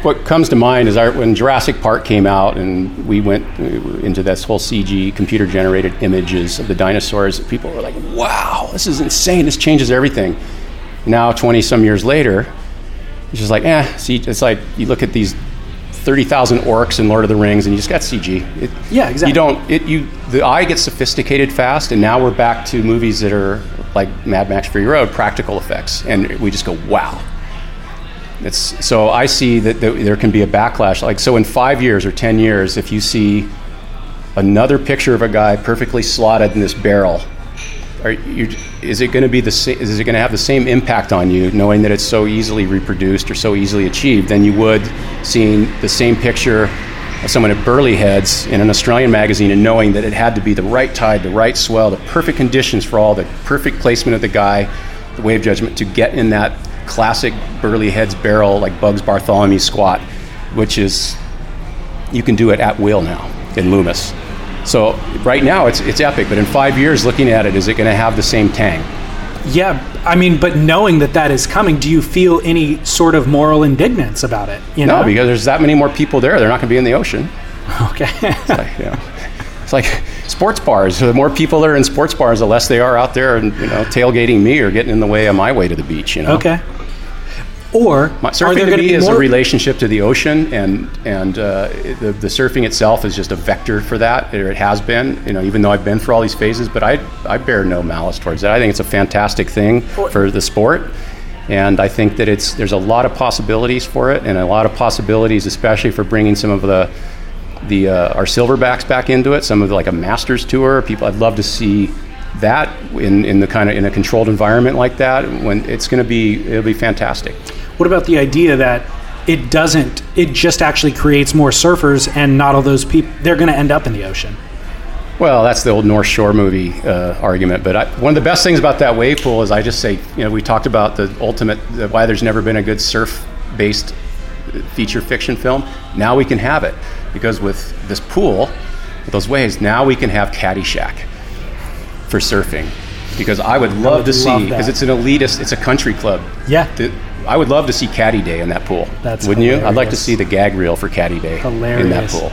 what comes to mind is our, when Jurassic Park came out and we went uh, into this whole CG computer generated images of the dinosaurs. People were like, "Wow, this is insane! This changes everything." Now, twenty some years later, it's just like, eh. See, it's like you look at these. 30,000 orcs in Lord of the Rings, and you just got CG. It, Yeah, exactly. You don't. It you the eye gets sophisticated fast, and now we're back to movies that are like Mad Max Fury Road, practical effects, and we just go, wow. It's, so I see that th- there can be a backlash. Like so, in five years or ten years, if you see another picture of a guy perfectly slotted in this barrel, are you, is it going to be the sa- is it going to have the same impact on you, knowing that it's so easily reproduced or so easily achieved, than you would seeing the same picture of someone at Burleigh Heads in an Australian magazine and knowing that it had to be the right tide, the right swell, the perfect conditions for all, the perfect placement of the guy, the wave judgment to get in that classic Burleigh Heads barrel like Bugs Bartholomew squat, which is you can do it at will now in Loomis. So right now it's it's epic, but in five years, looking at it, is it going to have the same tang? Yeah, I mean, but knowing that that is coming, do you feel any sort of moral indignance about it? You know, No, because there's that many more people there. They're not going to be in the ocean. okay, Like, you know, it's like sports bars. The more people that are in sports bars, the less they are out there and you know tailgating me or getting in the way of my way to the beach. You know. okay. Or My, are surfing there to going to me be is more? a relationship to the ocean, and and uh, the, the surfing itself is just a vector for that, or it has been. You know, even though I've been through all these phases, but I I bear no malice towards that. I think it's a fantastic thing for the sport, and I think that it's there's a lot of possibilities for it, and a lot of possibilities, especially for bringing some of the the uh, our silverbacks back into it. Some of the, like a Masters tour. People, I'd love to see that in, in the kind of in a controlled environment like that. When it's going to be, it'll be fantastic. What about the idea that it doesn't? It just actually creates more surfers, and not all those people. They're going to end up in the ocean. Well, that's the old North Shore movie uh, argument. But I, one of the best things about that wave pool is I just say, you know, we talked about the ultimate, the, why there's never been a good surf based feature fiction film. Now we can have it because with this pool, with those waves, now we can have Caddyshack for surfing. Because I would love would to see, because it's an elitist, it's a country club. Yeah. The- I would love to see Caddy Day in that pool. That's Wouldn't you? I'd like to see the gag reel for Caddy Day in that Hilarious. pool.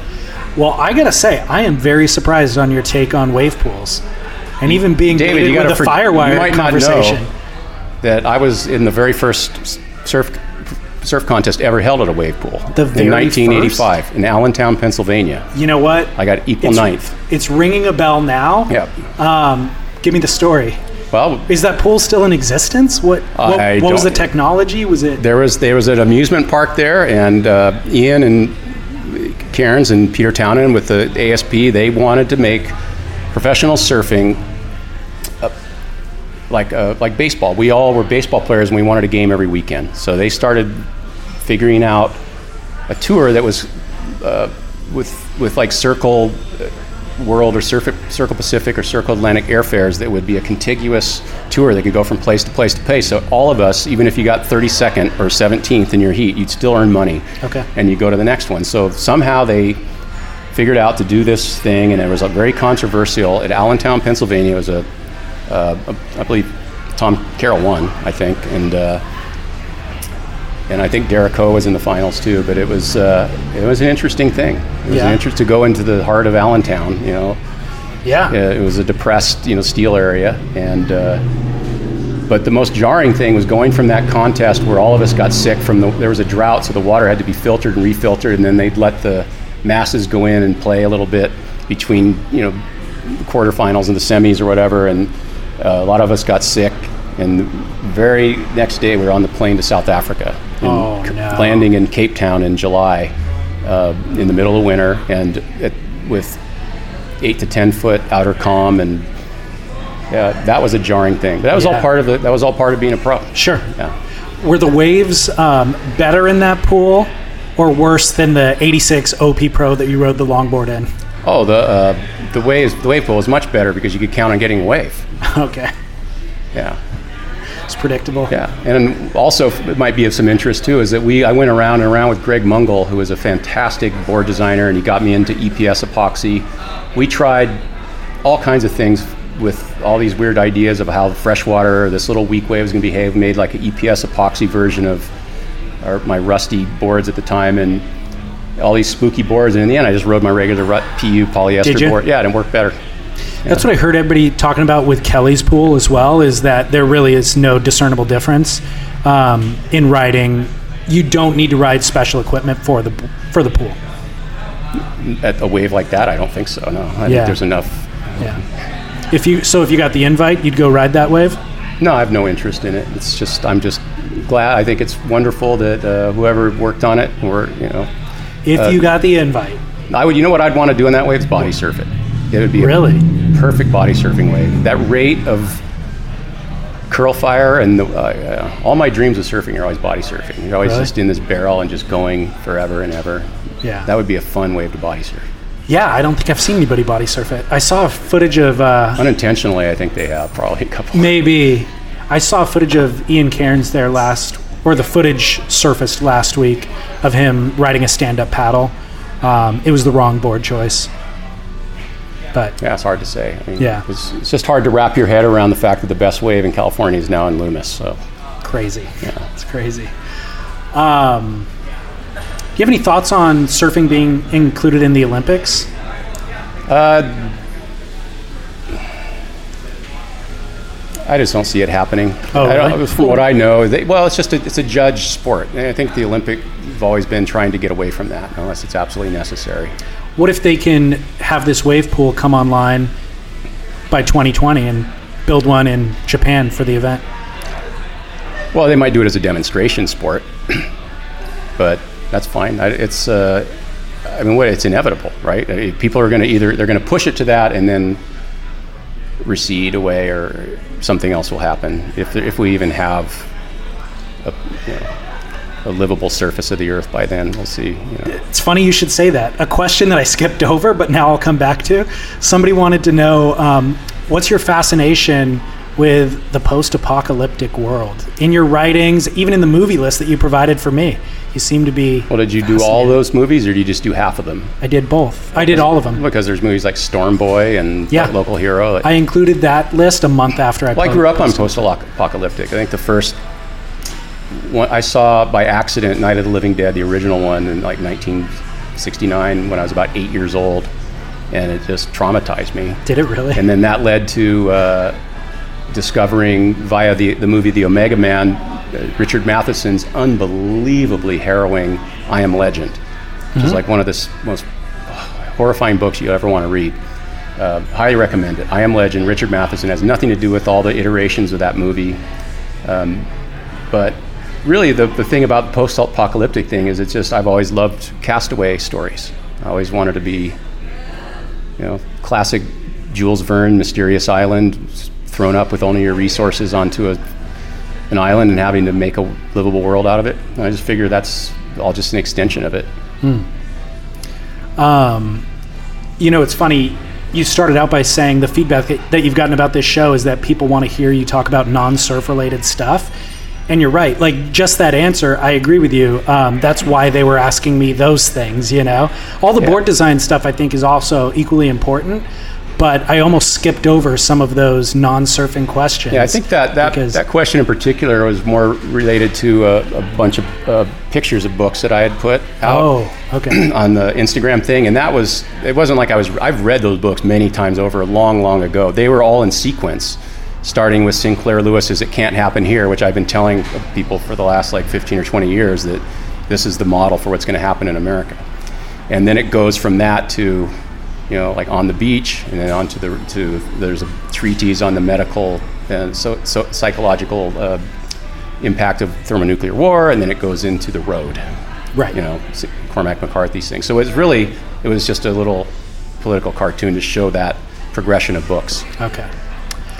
Well, I gotta say, I am very surprised on your take on wave pools, and even being David, you gotta the for- firewire you might not know. conversation. that I was in the very first surf surf contest ever held at a wave pool The in 1985 in Allentown, Pennsylvania. You know what? I got equal it's, ninth. It's ringing a bell now. Yep. Um, give me the story. Well, Is that pool still in existence? What what, what was the technology? Was it there was there was an amusement park there, and uh, Ian and Cairns and Peter Townend with the ASP, they wanted to make professional surfing uh, like uh, like baseball. We all were baseball players, and we wanted a game every weekend. So they started figuring out a tour that was uh, with with like Circle uh, World or Circle, Circle Pacific or Circle Atlantic airfares that would be a contiguous tour that could go from place to place to place. So all of us, even if you got 32nd or 17th in your heat, you'd still earn money. Okay. And you go to the next one. So somehow they figured out to do this thing, and it was a very controversial at Allentown, Pennsylvania. It was a, uh, a I believe Tom Carroll won, I think, and. Uh, and I think Derek Ho was in the finals too. But it was uh, it was an interesting thing. It was Yeah. an interest to go into the heart of Allentown. You know, Yeah. uh, it was a depressed you know steel area, and uh, but the most jarring thing was going from that contest where all of us got sick from the there was a drought, so the water had to be filtered and refiltered, and then they'd let the masses go in and play a little bit between you know the quarterfinals and the semis or whatever, and uh, a lot of us got sick. And the very next day, we were on the plane to South Africa, and Oh, no. landing in Cape Town in July, uh, in the middle of winter, and it, with eight to ten foot Outer Kom, and yeah, that was a jarring thing. But that was Yeah. all part of it. That was all part of being a pro. Sure. Yeah. Were the waves um, better in that pool or worse than the 86 OP Pro that you rode the longboard in? Oh, the uh, the waves the wave pool was much better because you could count on getting a wave. okay. Yeah. Predictable. Yeah, and also it might be of some interest too is that we I went around and around with Greg Mungle, who is a fantastic board designer, and he got me into EPS epoxy. We tried all kinds of things with all these weird ideas of how freshwater, this little weak wave is going to behave. Made like an EPS epoxy version of our, my rusty boards at the time, and all these spooky boards. And in the end, I just rode my regular PU polyester board. Yeah, and it worked better. That's what I heard everybody talking about with Kelly's pool as well. Is that there really is no discernible difference um, in riding. You don't need to ride special equipment for the for the pool. At a wave like that, I don't think so. No, I Yeah. think there's enough Yeah. If you so if you got the invite, you'd go ride that wave. No, I have no interest in it. It's just I'm just glad. I think it's wonderful that uh, whoever worked on it, or you know, If Uh, you got the invite, I would. You know what I'd want to do in that wave is body surf it. It would be Really? a perfect body surfing wave. That rate of curl fire and the, uh, uh, all my dreams of surfing are always body surfing. You're always Really? just in this barrel and just going forever and ever. Yeah. that would be a fun wave to body surf. yeah, I don't think I've seen anybody body surf it. I saw footage of uh, Unintentionally, I think they have probably a couple. maybe I saw footage of Ian Cairns there last, or the footage surfaced last week of him riding a stand-up paddle. Um, it was the wrong board choice, but Yeah, it's hard to say. I mean, Yeah. it's, it's just hard to wrap your head around the fact that the best wave in California is now in Loomis. So. crazy. Yeah, it's crazy. Um, do you have any thoughts on surfing being included in the Olympics? Uh, I just don't see it happening. Oh, I don't, really? From what I know, they, well, it's just a, it's a judge sport, and I think the Olympic have always been trying to get away from that unless it's absolutely necessary. What if they can have this wave pool come online by 2020 and build one in Japan for the event? Well, they might do it as a demonstration sport, but that's fine. It's uh, I mean, what it's inevitable, right? I mean, People are going to either they're going to push it to that and then recede away, or something else will happen if if we even have a, you know, a livable surface of the Earth by then. We'll see. You know. It's funny you should say that. A question that I skipped over, but now I'll come back to. Somebody wanted to know um, what's your fascination with the post apocalyptic world? In your writings, even in the movie list that you provided for me, you seem to be. Well, did you do all those movies, or did you just do half of them? I did both. I did all of them. Because there's movies like Storm Boy and Yeah. Local Hero. I included that list a month after I Well, I grew up on post-apocalyptic. I think the first one I saw by accident, Night of the Living Dead, the original one, in like 1969 when I was about eight years old, and it just traumatized me. Did it really? And then that led to uh, discovering via the, the movie The Omega Man, uh, Richard Matheson's unbelievably harrowing I Am Legend, which is like one of the most horrifying books you ever want to read. Uh, highly recommend it. I Am Legend, Richard Matheson has nothing to do with all the iterations of that movie. Um, but really, the, the thing about the post apocalyptic thing is it's just, I've always loved castaway stories. I always wanted to be, you know, classic Jules Verne, mysterious island, thrown up with only your resources onto a, an island and having to make a livable world out of it. And I just figure that's all just an extension of it. Hmm. Um, you know, it's funny. You started out by saying the feedback that you've gotten about this show is that people want to hear you talk about non-surf related stuff. And you're right. Like just that answer, I agree with you. Um, that's why they were asking me those things. You know, all the Yeah. board design stuff I think is also equally important. But I almost skipped over some of those non-surfing questions. Yeah, I think that that, because- that question in particular was more related to a, a bunch of uh, pictures of books that I had put out. Oh, okay. on the Instagram thing, and that was it wasn't like I was I've read those books many times over long, long ago. They were all in sequence, starting with Sinclair Lewis's "It Can't Happen Here," which I've been telling people for the last like 15 or 20 years that this is the model for what's going to happen in America, and then it goes from that to you know like on the beach, and then onto the to there's a treatise on the medical and so, so psychological. Uh, impact of thermonuclear war and then it goes into the road Right. you know, Cormac McCarthy's thing. So it's really, it was just a little political cartoon to show that progression of books. Okay.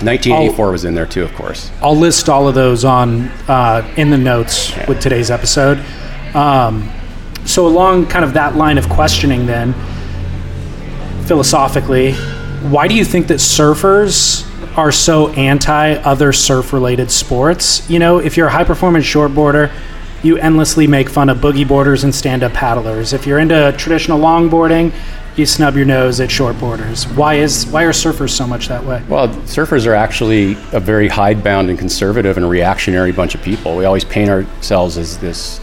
1984 was in there too, of course. I'll list all of those on uh, in the notes with today's episode. Um, so along kind of that line of questioning, then philosophically, why do you think that surfers are so anti other surf-related sports? You know, if you're a high-performance shortboarder, you endlessly make fun of boogie boarders and stand-up paddlers. If you're into traditional longboarding, you snub your nose at shortboarders. Why is why are surfers so much that way? Well, surfers are actually a very hidebound and conservative and reactionary bunch of people. We always paint ourselves as this,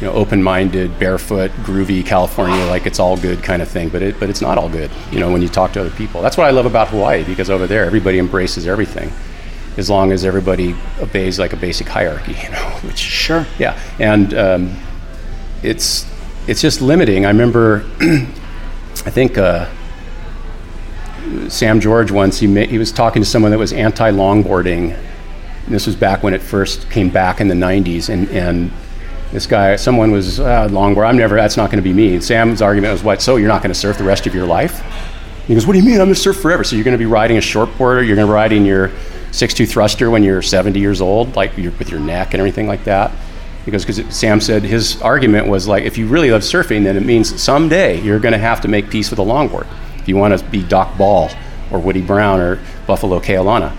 you know, open-minded, barefoot, groovy California, like it's all good kind of thing. But it, but it's not all good. You know, when you talk to other people, that's what I love about Hawaii because over there, everybody embraces everything, as long as everybody obeys like a basic hierarchy. You know, which Sure. yeah, and um, it's it's just limiting. I remember, I think uh, Sam George once he ma- he was talking to someone that was anti longboarding. This was back when it first came back in the '90s, and and this guy, someone was uh, longboard. I'm never. That's not going to be me. And Sam's argument was, "What? So you're not going to surf the rest of your life?" He goes, "What do you mean? I'm going to surf forever. So you're going to be riding a shortboard, or You're going to be riding your six-two thruster when you're 70 years old, like with your neck and everything like that?" "Because Sam said his argument was like, if you really love surfing, then it means someday you're going to have to make peace with a longboard if you want to be Doc Ball or Woody Brown or Buffalo Keaulana."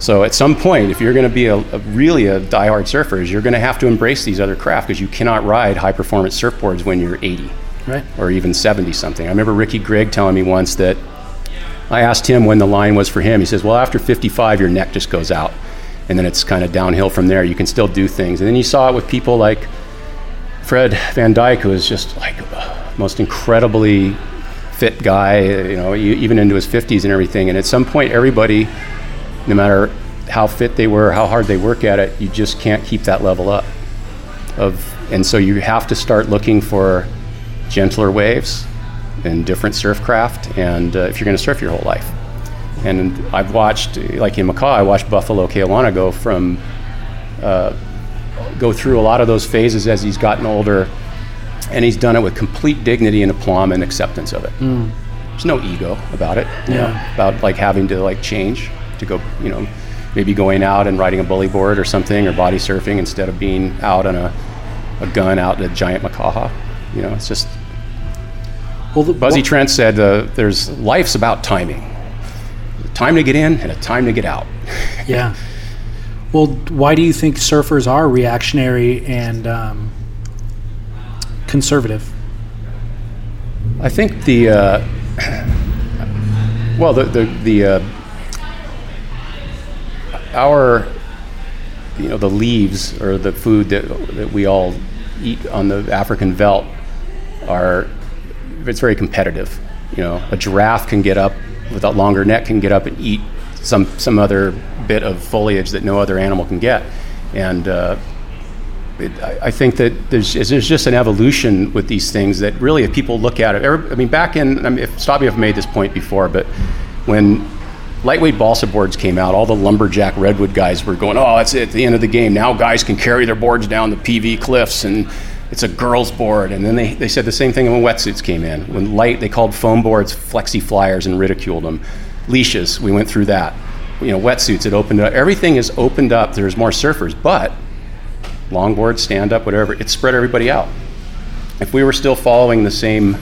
So at some point, if you're going to be a, a really a diehard surfer, is you're going to have to embrace these other craft because you cannot ride high performance surfboards when you're 80 Right. or even 70 something. I remember Ricky Grigg telling me once that I asked him when the line was for him. He says, Well, after 55, your neck just goes out. And then it's kind of downhill from there. You can still do things. And then you saw it with people like Fred Van Dyke, who is just like most incredibly fit guy, you know, even into his 50s and everything. And at some point, everybody, no matter how fit they were, how hard they work at it, you just can't keep that level up. Of, and so you have to start looking for gentler waves and different surf craft, and uh, if you're going to surf your whole life. And I've watched, like in Makaha, I watched Buffalo Keaulana go from, uh, go through a lot of those phases as he's gotten older, and he's done it with complete dignity and aplomb and acceptance of it. There's no ego about it, you know, about like having to like change to go, you know, maybe going out and riding a bully board or something or body surfing instead of being out on a, a gun out at a giant Makaha. You know, it's just Well, the, Buzzy Trent said uh, there's life's about timing. Time to get in and a time to get out. Yeah. Well, why do you think surfers are reactionary and um, conservative? I think the uh, well, the the, the uh, our you know the leaves or the food that that we all eat on the African veldt are it's very competitive. You know, a giraffe can get up with a longer neck can get up and eat some some other bit of foliage that no other animal can get, and uh, it, I, I think that there's there's just an evolution with these things that really, if people look at it, I mean, back in, I mean, if, stop me if I've made this point before, but when lightweight balsa boards came out, all the lumberjack redwood guys were going, "Oh, that's it, the end of the game. Now guys can carry their boards down the PV cliffs and it's a girl's board. And then they, they said the same thing when wetsuits came in. When light, they called foam boards flexi flyers and ridiculed them. Leashes, we went through that. You know, wetsuits, it opened up. Everything is opened up. There's more surfers, but longboard, stand up, whatever, it spread everybody out. If we were still following the same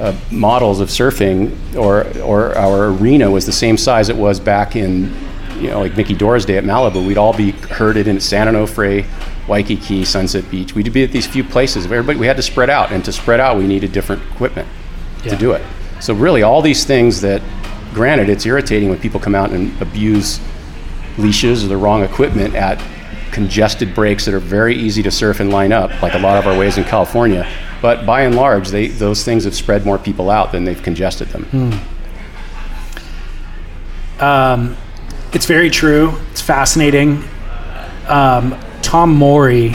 uh, models of surfing, or or our arena was the same size it was back in, you know, like Mickey Dora's day at Malibu, we'd all be herded in San Onofre, Waikiki, Sunset Beach. We'd be at these few places. Everybody, we had to spread out, and to spread out, we needed different equipment Yeah. to do it. So really, all these things that, granted, it's irritating when people come out and abuse leashes or the wrong equipment at congested breaks that are very easy to surf and line up, like a lot of our ways in California. But by and large, they, those things have spread more people out than they've congested them. Um, it's very true. It's fascinating. Um, Tom Morey,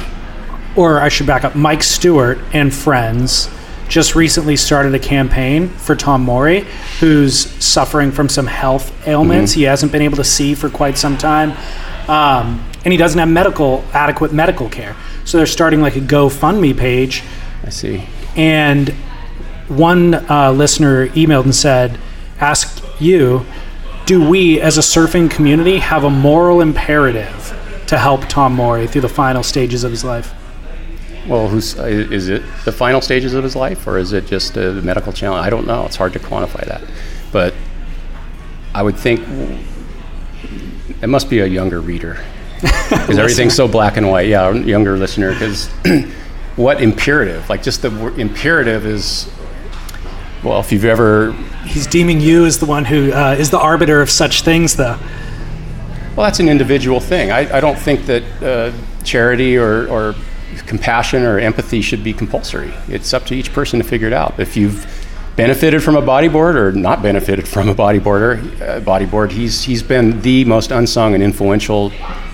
or I should back up, Mike Stewart and friends just recently started a campaign for Tom Morey, who's suffering from some health ailments. He hasn't been able to see for quite some time. Um, and he doesn't have medical adequate medical care. So they're starting like a GoFundMe page I see. and one uh, listener emailed and said, "Ask you, do we as a surfing community have a moral imperative to help Tom Morey through the final stages of his life?" Well, who's, is it the final stages of his life, or is it just a medical challenge? I don't know. It's hard to quantify that. But I would think it must be a younger reader. Because everything's so black and white. Yeah, younger listener. Because what imperative? Like, just the word imperative is, well, if you've ever He's deeming you as the one who uh, is the arbiter of such things, though. Well, that's an individual thing. I, I don't think that uh, charity or, or compassion or empathy should be compulsory. It's up to each person to figure it out. If you've benefited from a bodyboard or not benefited from a bodyboarder, uh, bodyboard, he's, he's been the most unsung and influential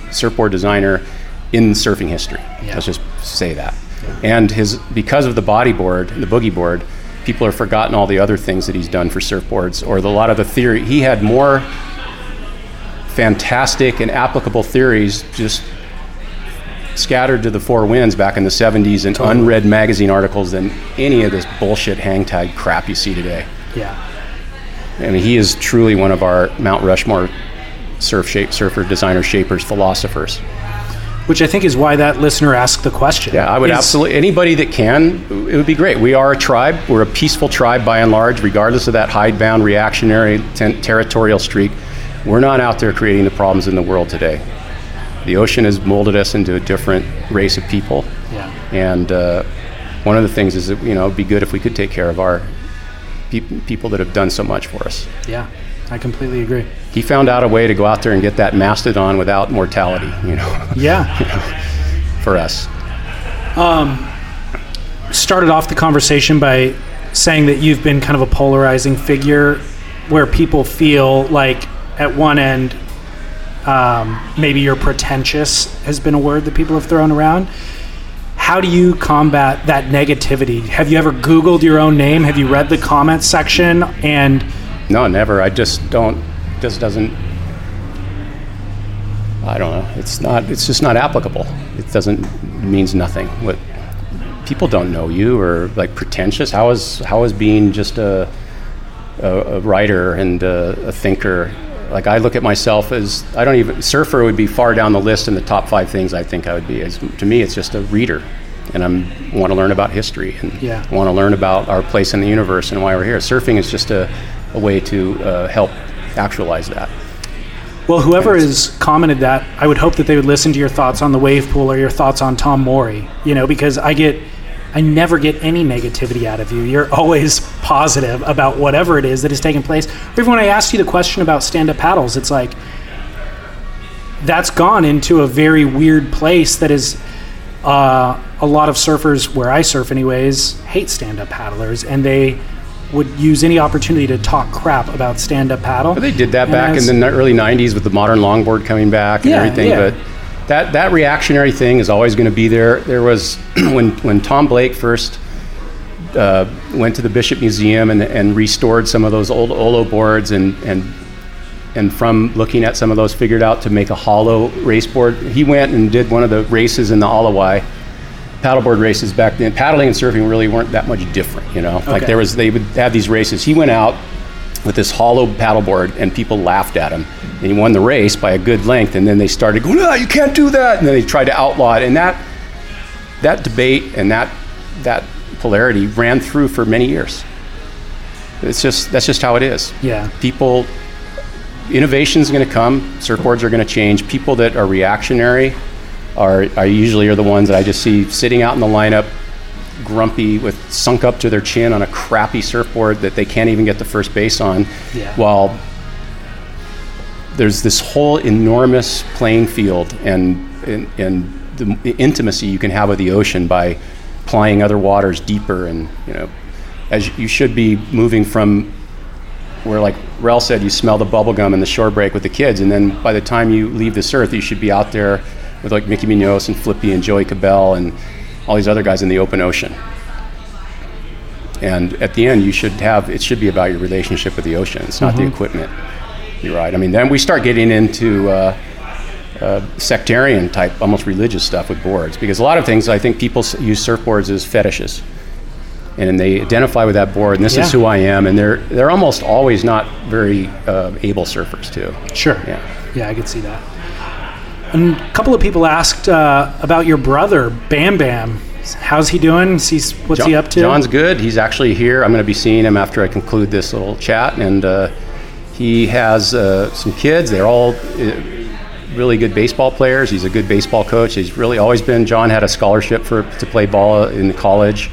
surfboard designer in surfing history. Let's just say that. And his because of the bodyboard, the boogie board, people have forgotten all the other things that he's done for surfboards or the, a lot of the theory. He had more fantastic and applicable theories just scattered to the four winds back in the 70s in unread magazine articles than any of this bullshit hang tag crap you see today. Yeah. I mean, he is truly one of our Mount Rushmore surf shape, surfer, designer, shapers, philosophers. Which I think is why that listener asked the question. Yeah, I would Is- absolutely. Anybody that can, it would be great. We are a tribe. We're a peaceful tribe by and large, regardless of that hidebound, reactionary, ten- territorial streak. We're not out there creating the problems in the world today. The ocean has molded us into a different race of people. Yeah. And uh, one of the things is that, you know, it'd be good if we could take care of our pe- people that have done so much for us. Yeah. I completely agree. He found out a way to go out there and get that mastodon without mortality, you know, Yeah. for us. started off the conversation by saying that you've been kind of a polarizing figure where people feel like at one end um, maybe you're pretentious has been a word that people have thrown around how do you combat that negativity have you ever googled your own name have you read the comments section and No, never. I just don't. Just doesn't. I don't know. It's not. It's just not applicable. It doesn't means nothing. What people don't know you or like pretentious. How is how is being just a a, a writer and a, a thinker? Like I look at myself as I don't even surfer would be far down the list in the top five things I think I would be. As, to me, it's just a reader, and I'm want to learn about history and Yeah. want to learn about our place in the universe and why we're here. Surfing is just a, a way to uh, help actualize that. well whoever has commented that i would hope that they would listen to your thoughts on the wave pool or your thoughts on tom morey you know because i get i never get any negativity out of you you're always positive about whatever it is that is taking place even when i asked you the question about stand-up paddles it's like that's gone into a very weird place that is uh, a lot of surfers where i surf anyways hate stand-up paddlers and they would use any opportunity to talk crap about stand-up paddle But they did that And back as- in the early '90s with the modern longboard coming back and Yeah, everything. yeah. But that that reactionary thing is always going to be there. There was when when Tom Blake first uh, went to the Bishop Museum and, and restored some of those old Olo boards and and and from looking at some of those figured out to make a hollow race board. He went and did one of the races in the Alawai paddleboard races back then. Paddling and surfing really weren't that much different, you know. Like there was, they would have these races. He went out with this hollow paddleboard, and people laughed at him. And he won the race by a good length. And then they started going, "No, you can't do that!" And then they tried to outlaw it. And that that debate and that that polarity ran through for many years. It's just that's just how it is. Yeah. People, innovation is going to come. Surfboards are going to change. People that are reactionary are, are usually are the ones that I just see sitting out in the lineup, grumpy with sunk up to their chin on a crappy surfboard that they can't even get the first base on, Yeah. while there's this whole enormous playing field and and, and the, intimacy you can have with the ocean by plying other waters deeper and you know as you should be moving from where like Rell said you smell the bubble gum and the shore break with the kids and then by the time you leave this earth you should be out there with like Mickey Munoz and Flippy and Joey Cabell and all these other guys in the open ocean. And at the end you should have it should be about your relationship with the ocean. It's not the equipment you're right i mean then we start getting into uh, uh, sectarian type almost religious stuff with boards. Because a lot of things i think people use surfboards as fetishes. And they identify with that board and this is who i am. And they're they're almost always not very uh, able surfers too. Sure. Yeah. Yeah, I could see that. And a couple of people asked uh, about your brother, Bam Bam. How's he doing? Is he, what's he up to? John's good. He's actually here. I'm going to be seeing him after I conclude this little chat, and uh, he has uh, some kids. They're all uh, really good baseball players. He's a good baseball coach. He's really always been. John had a scholarship for to play ball in college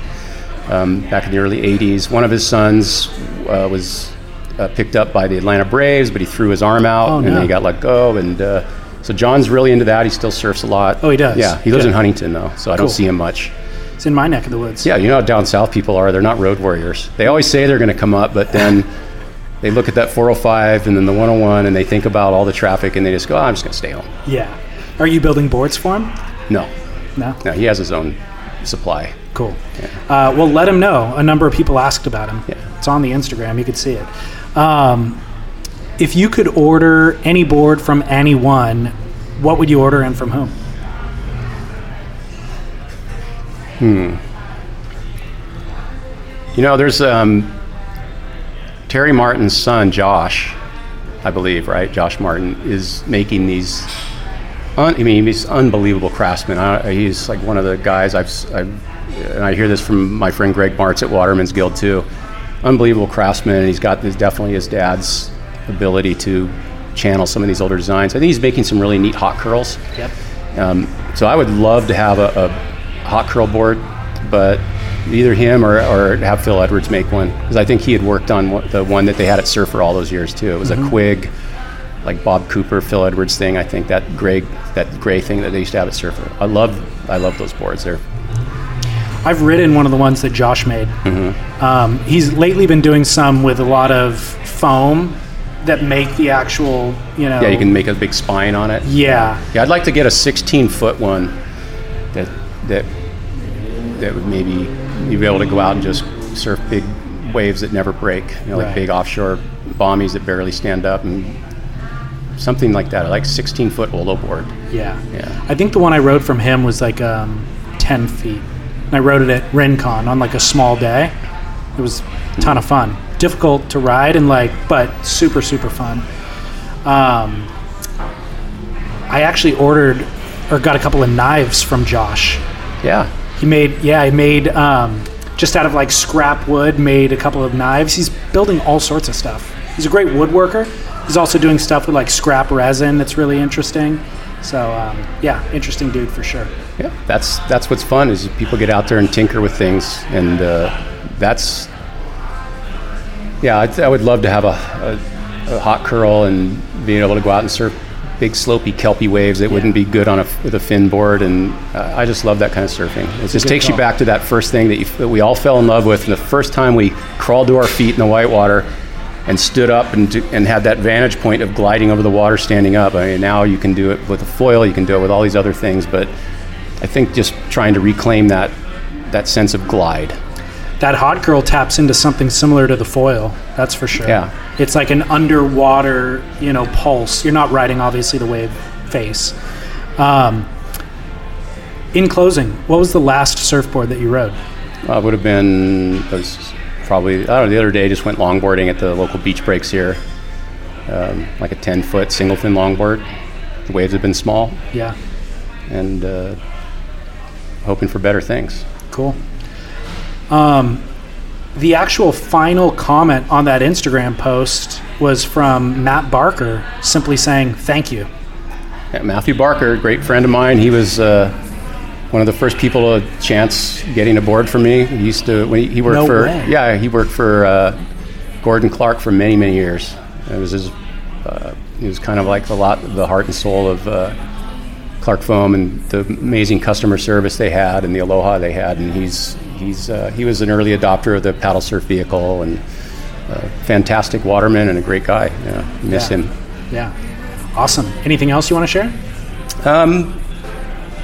um, back in the early '80s. One of his sons uh, was uh, picked up by the Atlanta Braves, but he threw his arm out, Oh, and no. then he got let go. And uh, so John's really into that. He still surfs a lot. Oh, he does? Yeah, he lives Good. in Huntington though, so I don't see him much. It's in my neck of the woods. Yeah, you know how down south people are. They're not road warriors. They always say they're going to come up, but then they look at that 405 and then the 101 and they think about all the traffic and they just go, oh, I'm just going to stay home. Yeah. Are you building boards for him? No, No. no, he has his own supply. Cool. Uh, well, let him know. A number of people asked about him. Yeah. It's on the Instagram. You could see it. Um, if you could order any board from anyone, what would you order and from whom? Hmm. You know, there's um, Terry Martin's son, Josh, I believe, right? Josh Martin is making these. Un, I mean, he's unbelievable craftsman. I, he's like one of the guys I've, I've, and I hear this from my friend Greg Martz at Waterman's Guild too. Unbelievable craftsman, and he's got this definitely his dad's ability to channel some of these older designs. I think he's making some really neat hot curls. Yep. Um, so I would love to have a, a hot curl board, but either him or, or have Phil Edwards make one because I think he had worked on the one that they had at Surfer all those years too. It was a Quigg, like Bob Cooper, Phil Edwards thing. I think that gray that gray thing that they used to have at Surfer. I love I love those boards. They're I've ridden one of the ones that Josh made. Mm-hmm. Um, he's lately been doing some with a lot of foam that make the actual, you know. yeah, you can make a big spine on it. Yeah. Yeah, I'd like to get a 16 foot one that that that would maybe you'd be able to go out and just surf big waves that never break, you know, like Right. big offshore bombies that barely stand up and something like that. I like 16 foot Olo board. Yeah. Yeah. I think the one I rode from him was like um, 10 feet. And I rode it at Rincon on like a small day. It was a ton of fun. Difficult to ride and like, but super, super fun. Um, I actually ordered or got a couple of knives from Josh. Yeah. He made, yeah, he made um, just out of like scrap wood, made a couple of knives. He's building all sorts of stuff. He's a great woodworker. He's also doing stuff with like scrap resin that's really interesting. So um, yeah, interesting dude for sure. Yeah. That's that's what's fun is people get out there and tinker with things and uh, that's yeah, I'd, I would love to have a, a, a hot curl and being able to go out and surf big slopy kelpy waves that wouldn't be good on a with a fin board and uh, I just love that kind of surfing. It just takes you back to that first thing that, you, that we all fell in love with and the first time we crawled to our feet in the whitewater and stood up and, do, and had that vantage point of gliding over the water standing up. I mean, now you can do it with a foil, you can do it with all these other things, but I think just trying to reclaim that that sense of glide. That hot curl taps into something similar to the foil. That's for sure. Yeah. It's like an underwater, you know, pulse. You're not riding obviously the wave face. Um, In closing, what was the last surfboard that you rode? Uh, it would have been it was probably I don't know. The other day, I just went longboarding at the local beach breaks here, um, like a ten foot single fin longboard. The waves have been small, Yeah. and uh, hoping for better things. Cool. Um, the actual final comment on that Instagram post was from Matt Barker, simply saying thank you. Yeah, Matthew Barker, great friend of mine. He was uh, one of the first people to chance getting aboard for me. He used to when he, he worked No for way. yeah he worked for uh, Gordon Clark for many many years. It was his uh, he was kind of like the lot the heart and soul of uh, Clark Foam and the amazing customer service they had and the aloha they had. And he's he's uh, he was an early adopter of the paddle surf vehicle and uh, fantastic waterman and a great guy. Yeah, miss Yeah. him. Yeah. Awesome. Anything else you want to share? Um,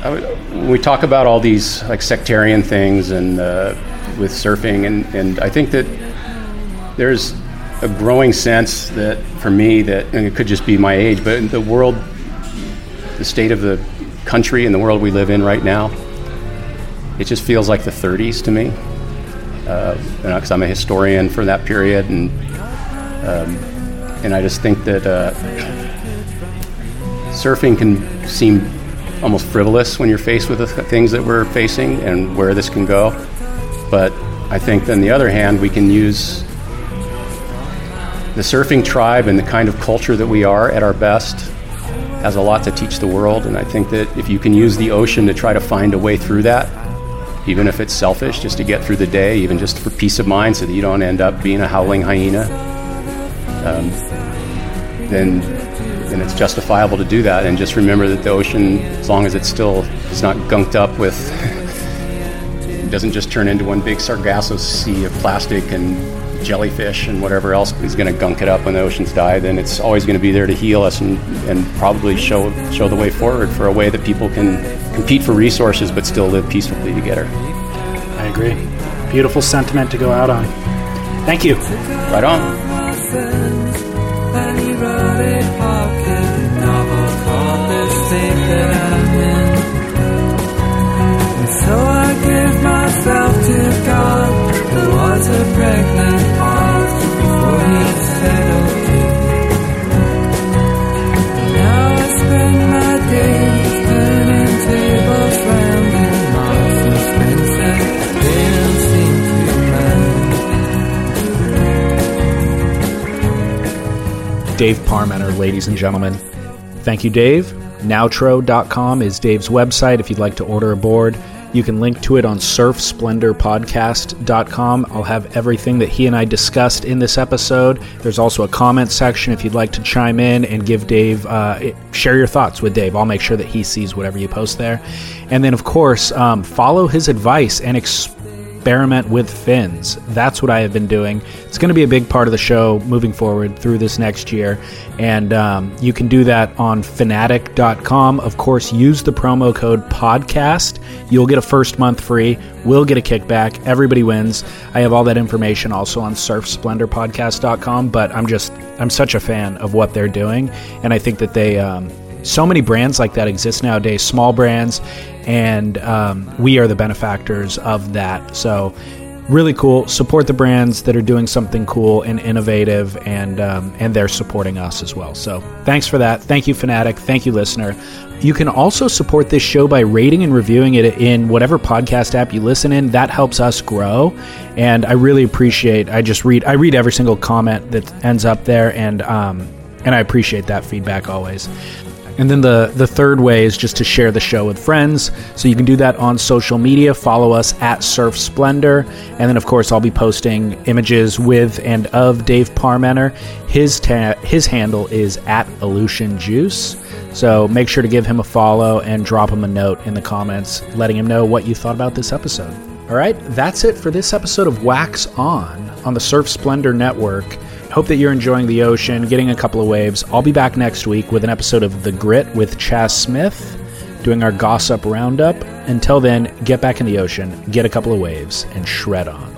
would- we talk about all these like sectarian things and uh, with surfing, and, and I think that there's a growing sense that for me that and it could just be my age, but the world, the state of the country and the world we live in right now, it just feels like the 30s to me. Because I'm a historian for that period, and um, and I just think that. Uh, surfing can seem almost frivolous when you're faced with the th- things that we're facing and where this can go. But I think, on the other hand, we can use the surfing tribe and the kind of culture that we are at our best has a lot to teach the world. And I think that if you can use the ocean to try to find a way through that, even if it's selfish, just to get through the day, even just for peace of mind, so that you don't end up being a howling hyena, um, then then it's justifiable to do that. And just remember that the ocean, as long as it's still it's not gunked up with, it doesn't just turn into one big sargasso sea of plastic and jellyfish and whatever else is going to gunk it up when the oceans die. Then it's always going to be there to heal us and, and probably show show the way forward for a way that people can compete for resources but still live peacefully together. I agree. Beautiful sentiment to go out on. Thank you. Right on. So I give myself to God. There was a Dave Parmenter, ladies and gentlemen. Thank you, Dave. Nowtro.com is Dave's website if you'd like to order a board. You can link to it on surfsplendorpodcast.com. I'll have everything that he and I discussed in this episode. There's also a comment section if you'd like to chime in and give Dave, uh, share your thoughts with Dave. I'll make sure that he sees whatever you post there. And then, of course, um, follow his advice and experiment with fins. That's what I have been doing. It's going to be a big part of the show moving forward through this next year. And um, you can do that on fanatic.com. Of course, use the promo code podcast. You'll get a first month free. We'll get a kickback. Everybody wins. I have all that information also on surfsplendorpodcast.com. But I'm just, I'm such a fan of what they're doing. And I think that they, um, so many brands like that exist nowadays, small brands, and um, we are the benefactors of that. So, really cool. Support the brands that are doing something cool and innovative, and um, and they're supporting us as well. So, thanks for that. Thank you, Fanatic. Thank you, listener. You can also support this show by rating and reviewing it in whatever podcast app you listen in. That helps us grow, and I really appreciate. I just read. I read every single comment that ends up there, and um, and I appreciate that feedback always. And then the, the third way is just to share the show with friends. So you can do that on social media. Follow us at Surf Splendor. And then, of course, I'll be posting images with and of Dave Parmenter. His, ta- his handle is at Aleutian Juice. So make sure to give him a follow and drop him a note in the comments letting him know what you thought about this episode. All right, that's it for this episode of Wax On on the Surf Splendor Network. Hope that you're enjoying the ocean, getting a couple of waves. I'll be back next week with an episode of The Grit with Chaz Smith, doing our gossip roundup. Until then, get back in the ocean, get a couple of waves, and shred on.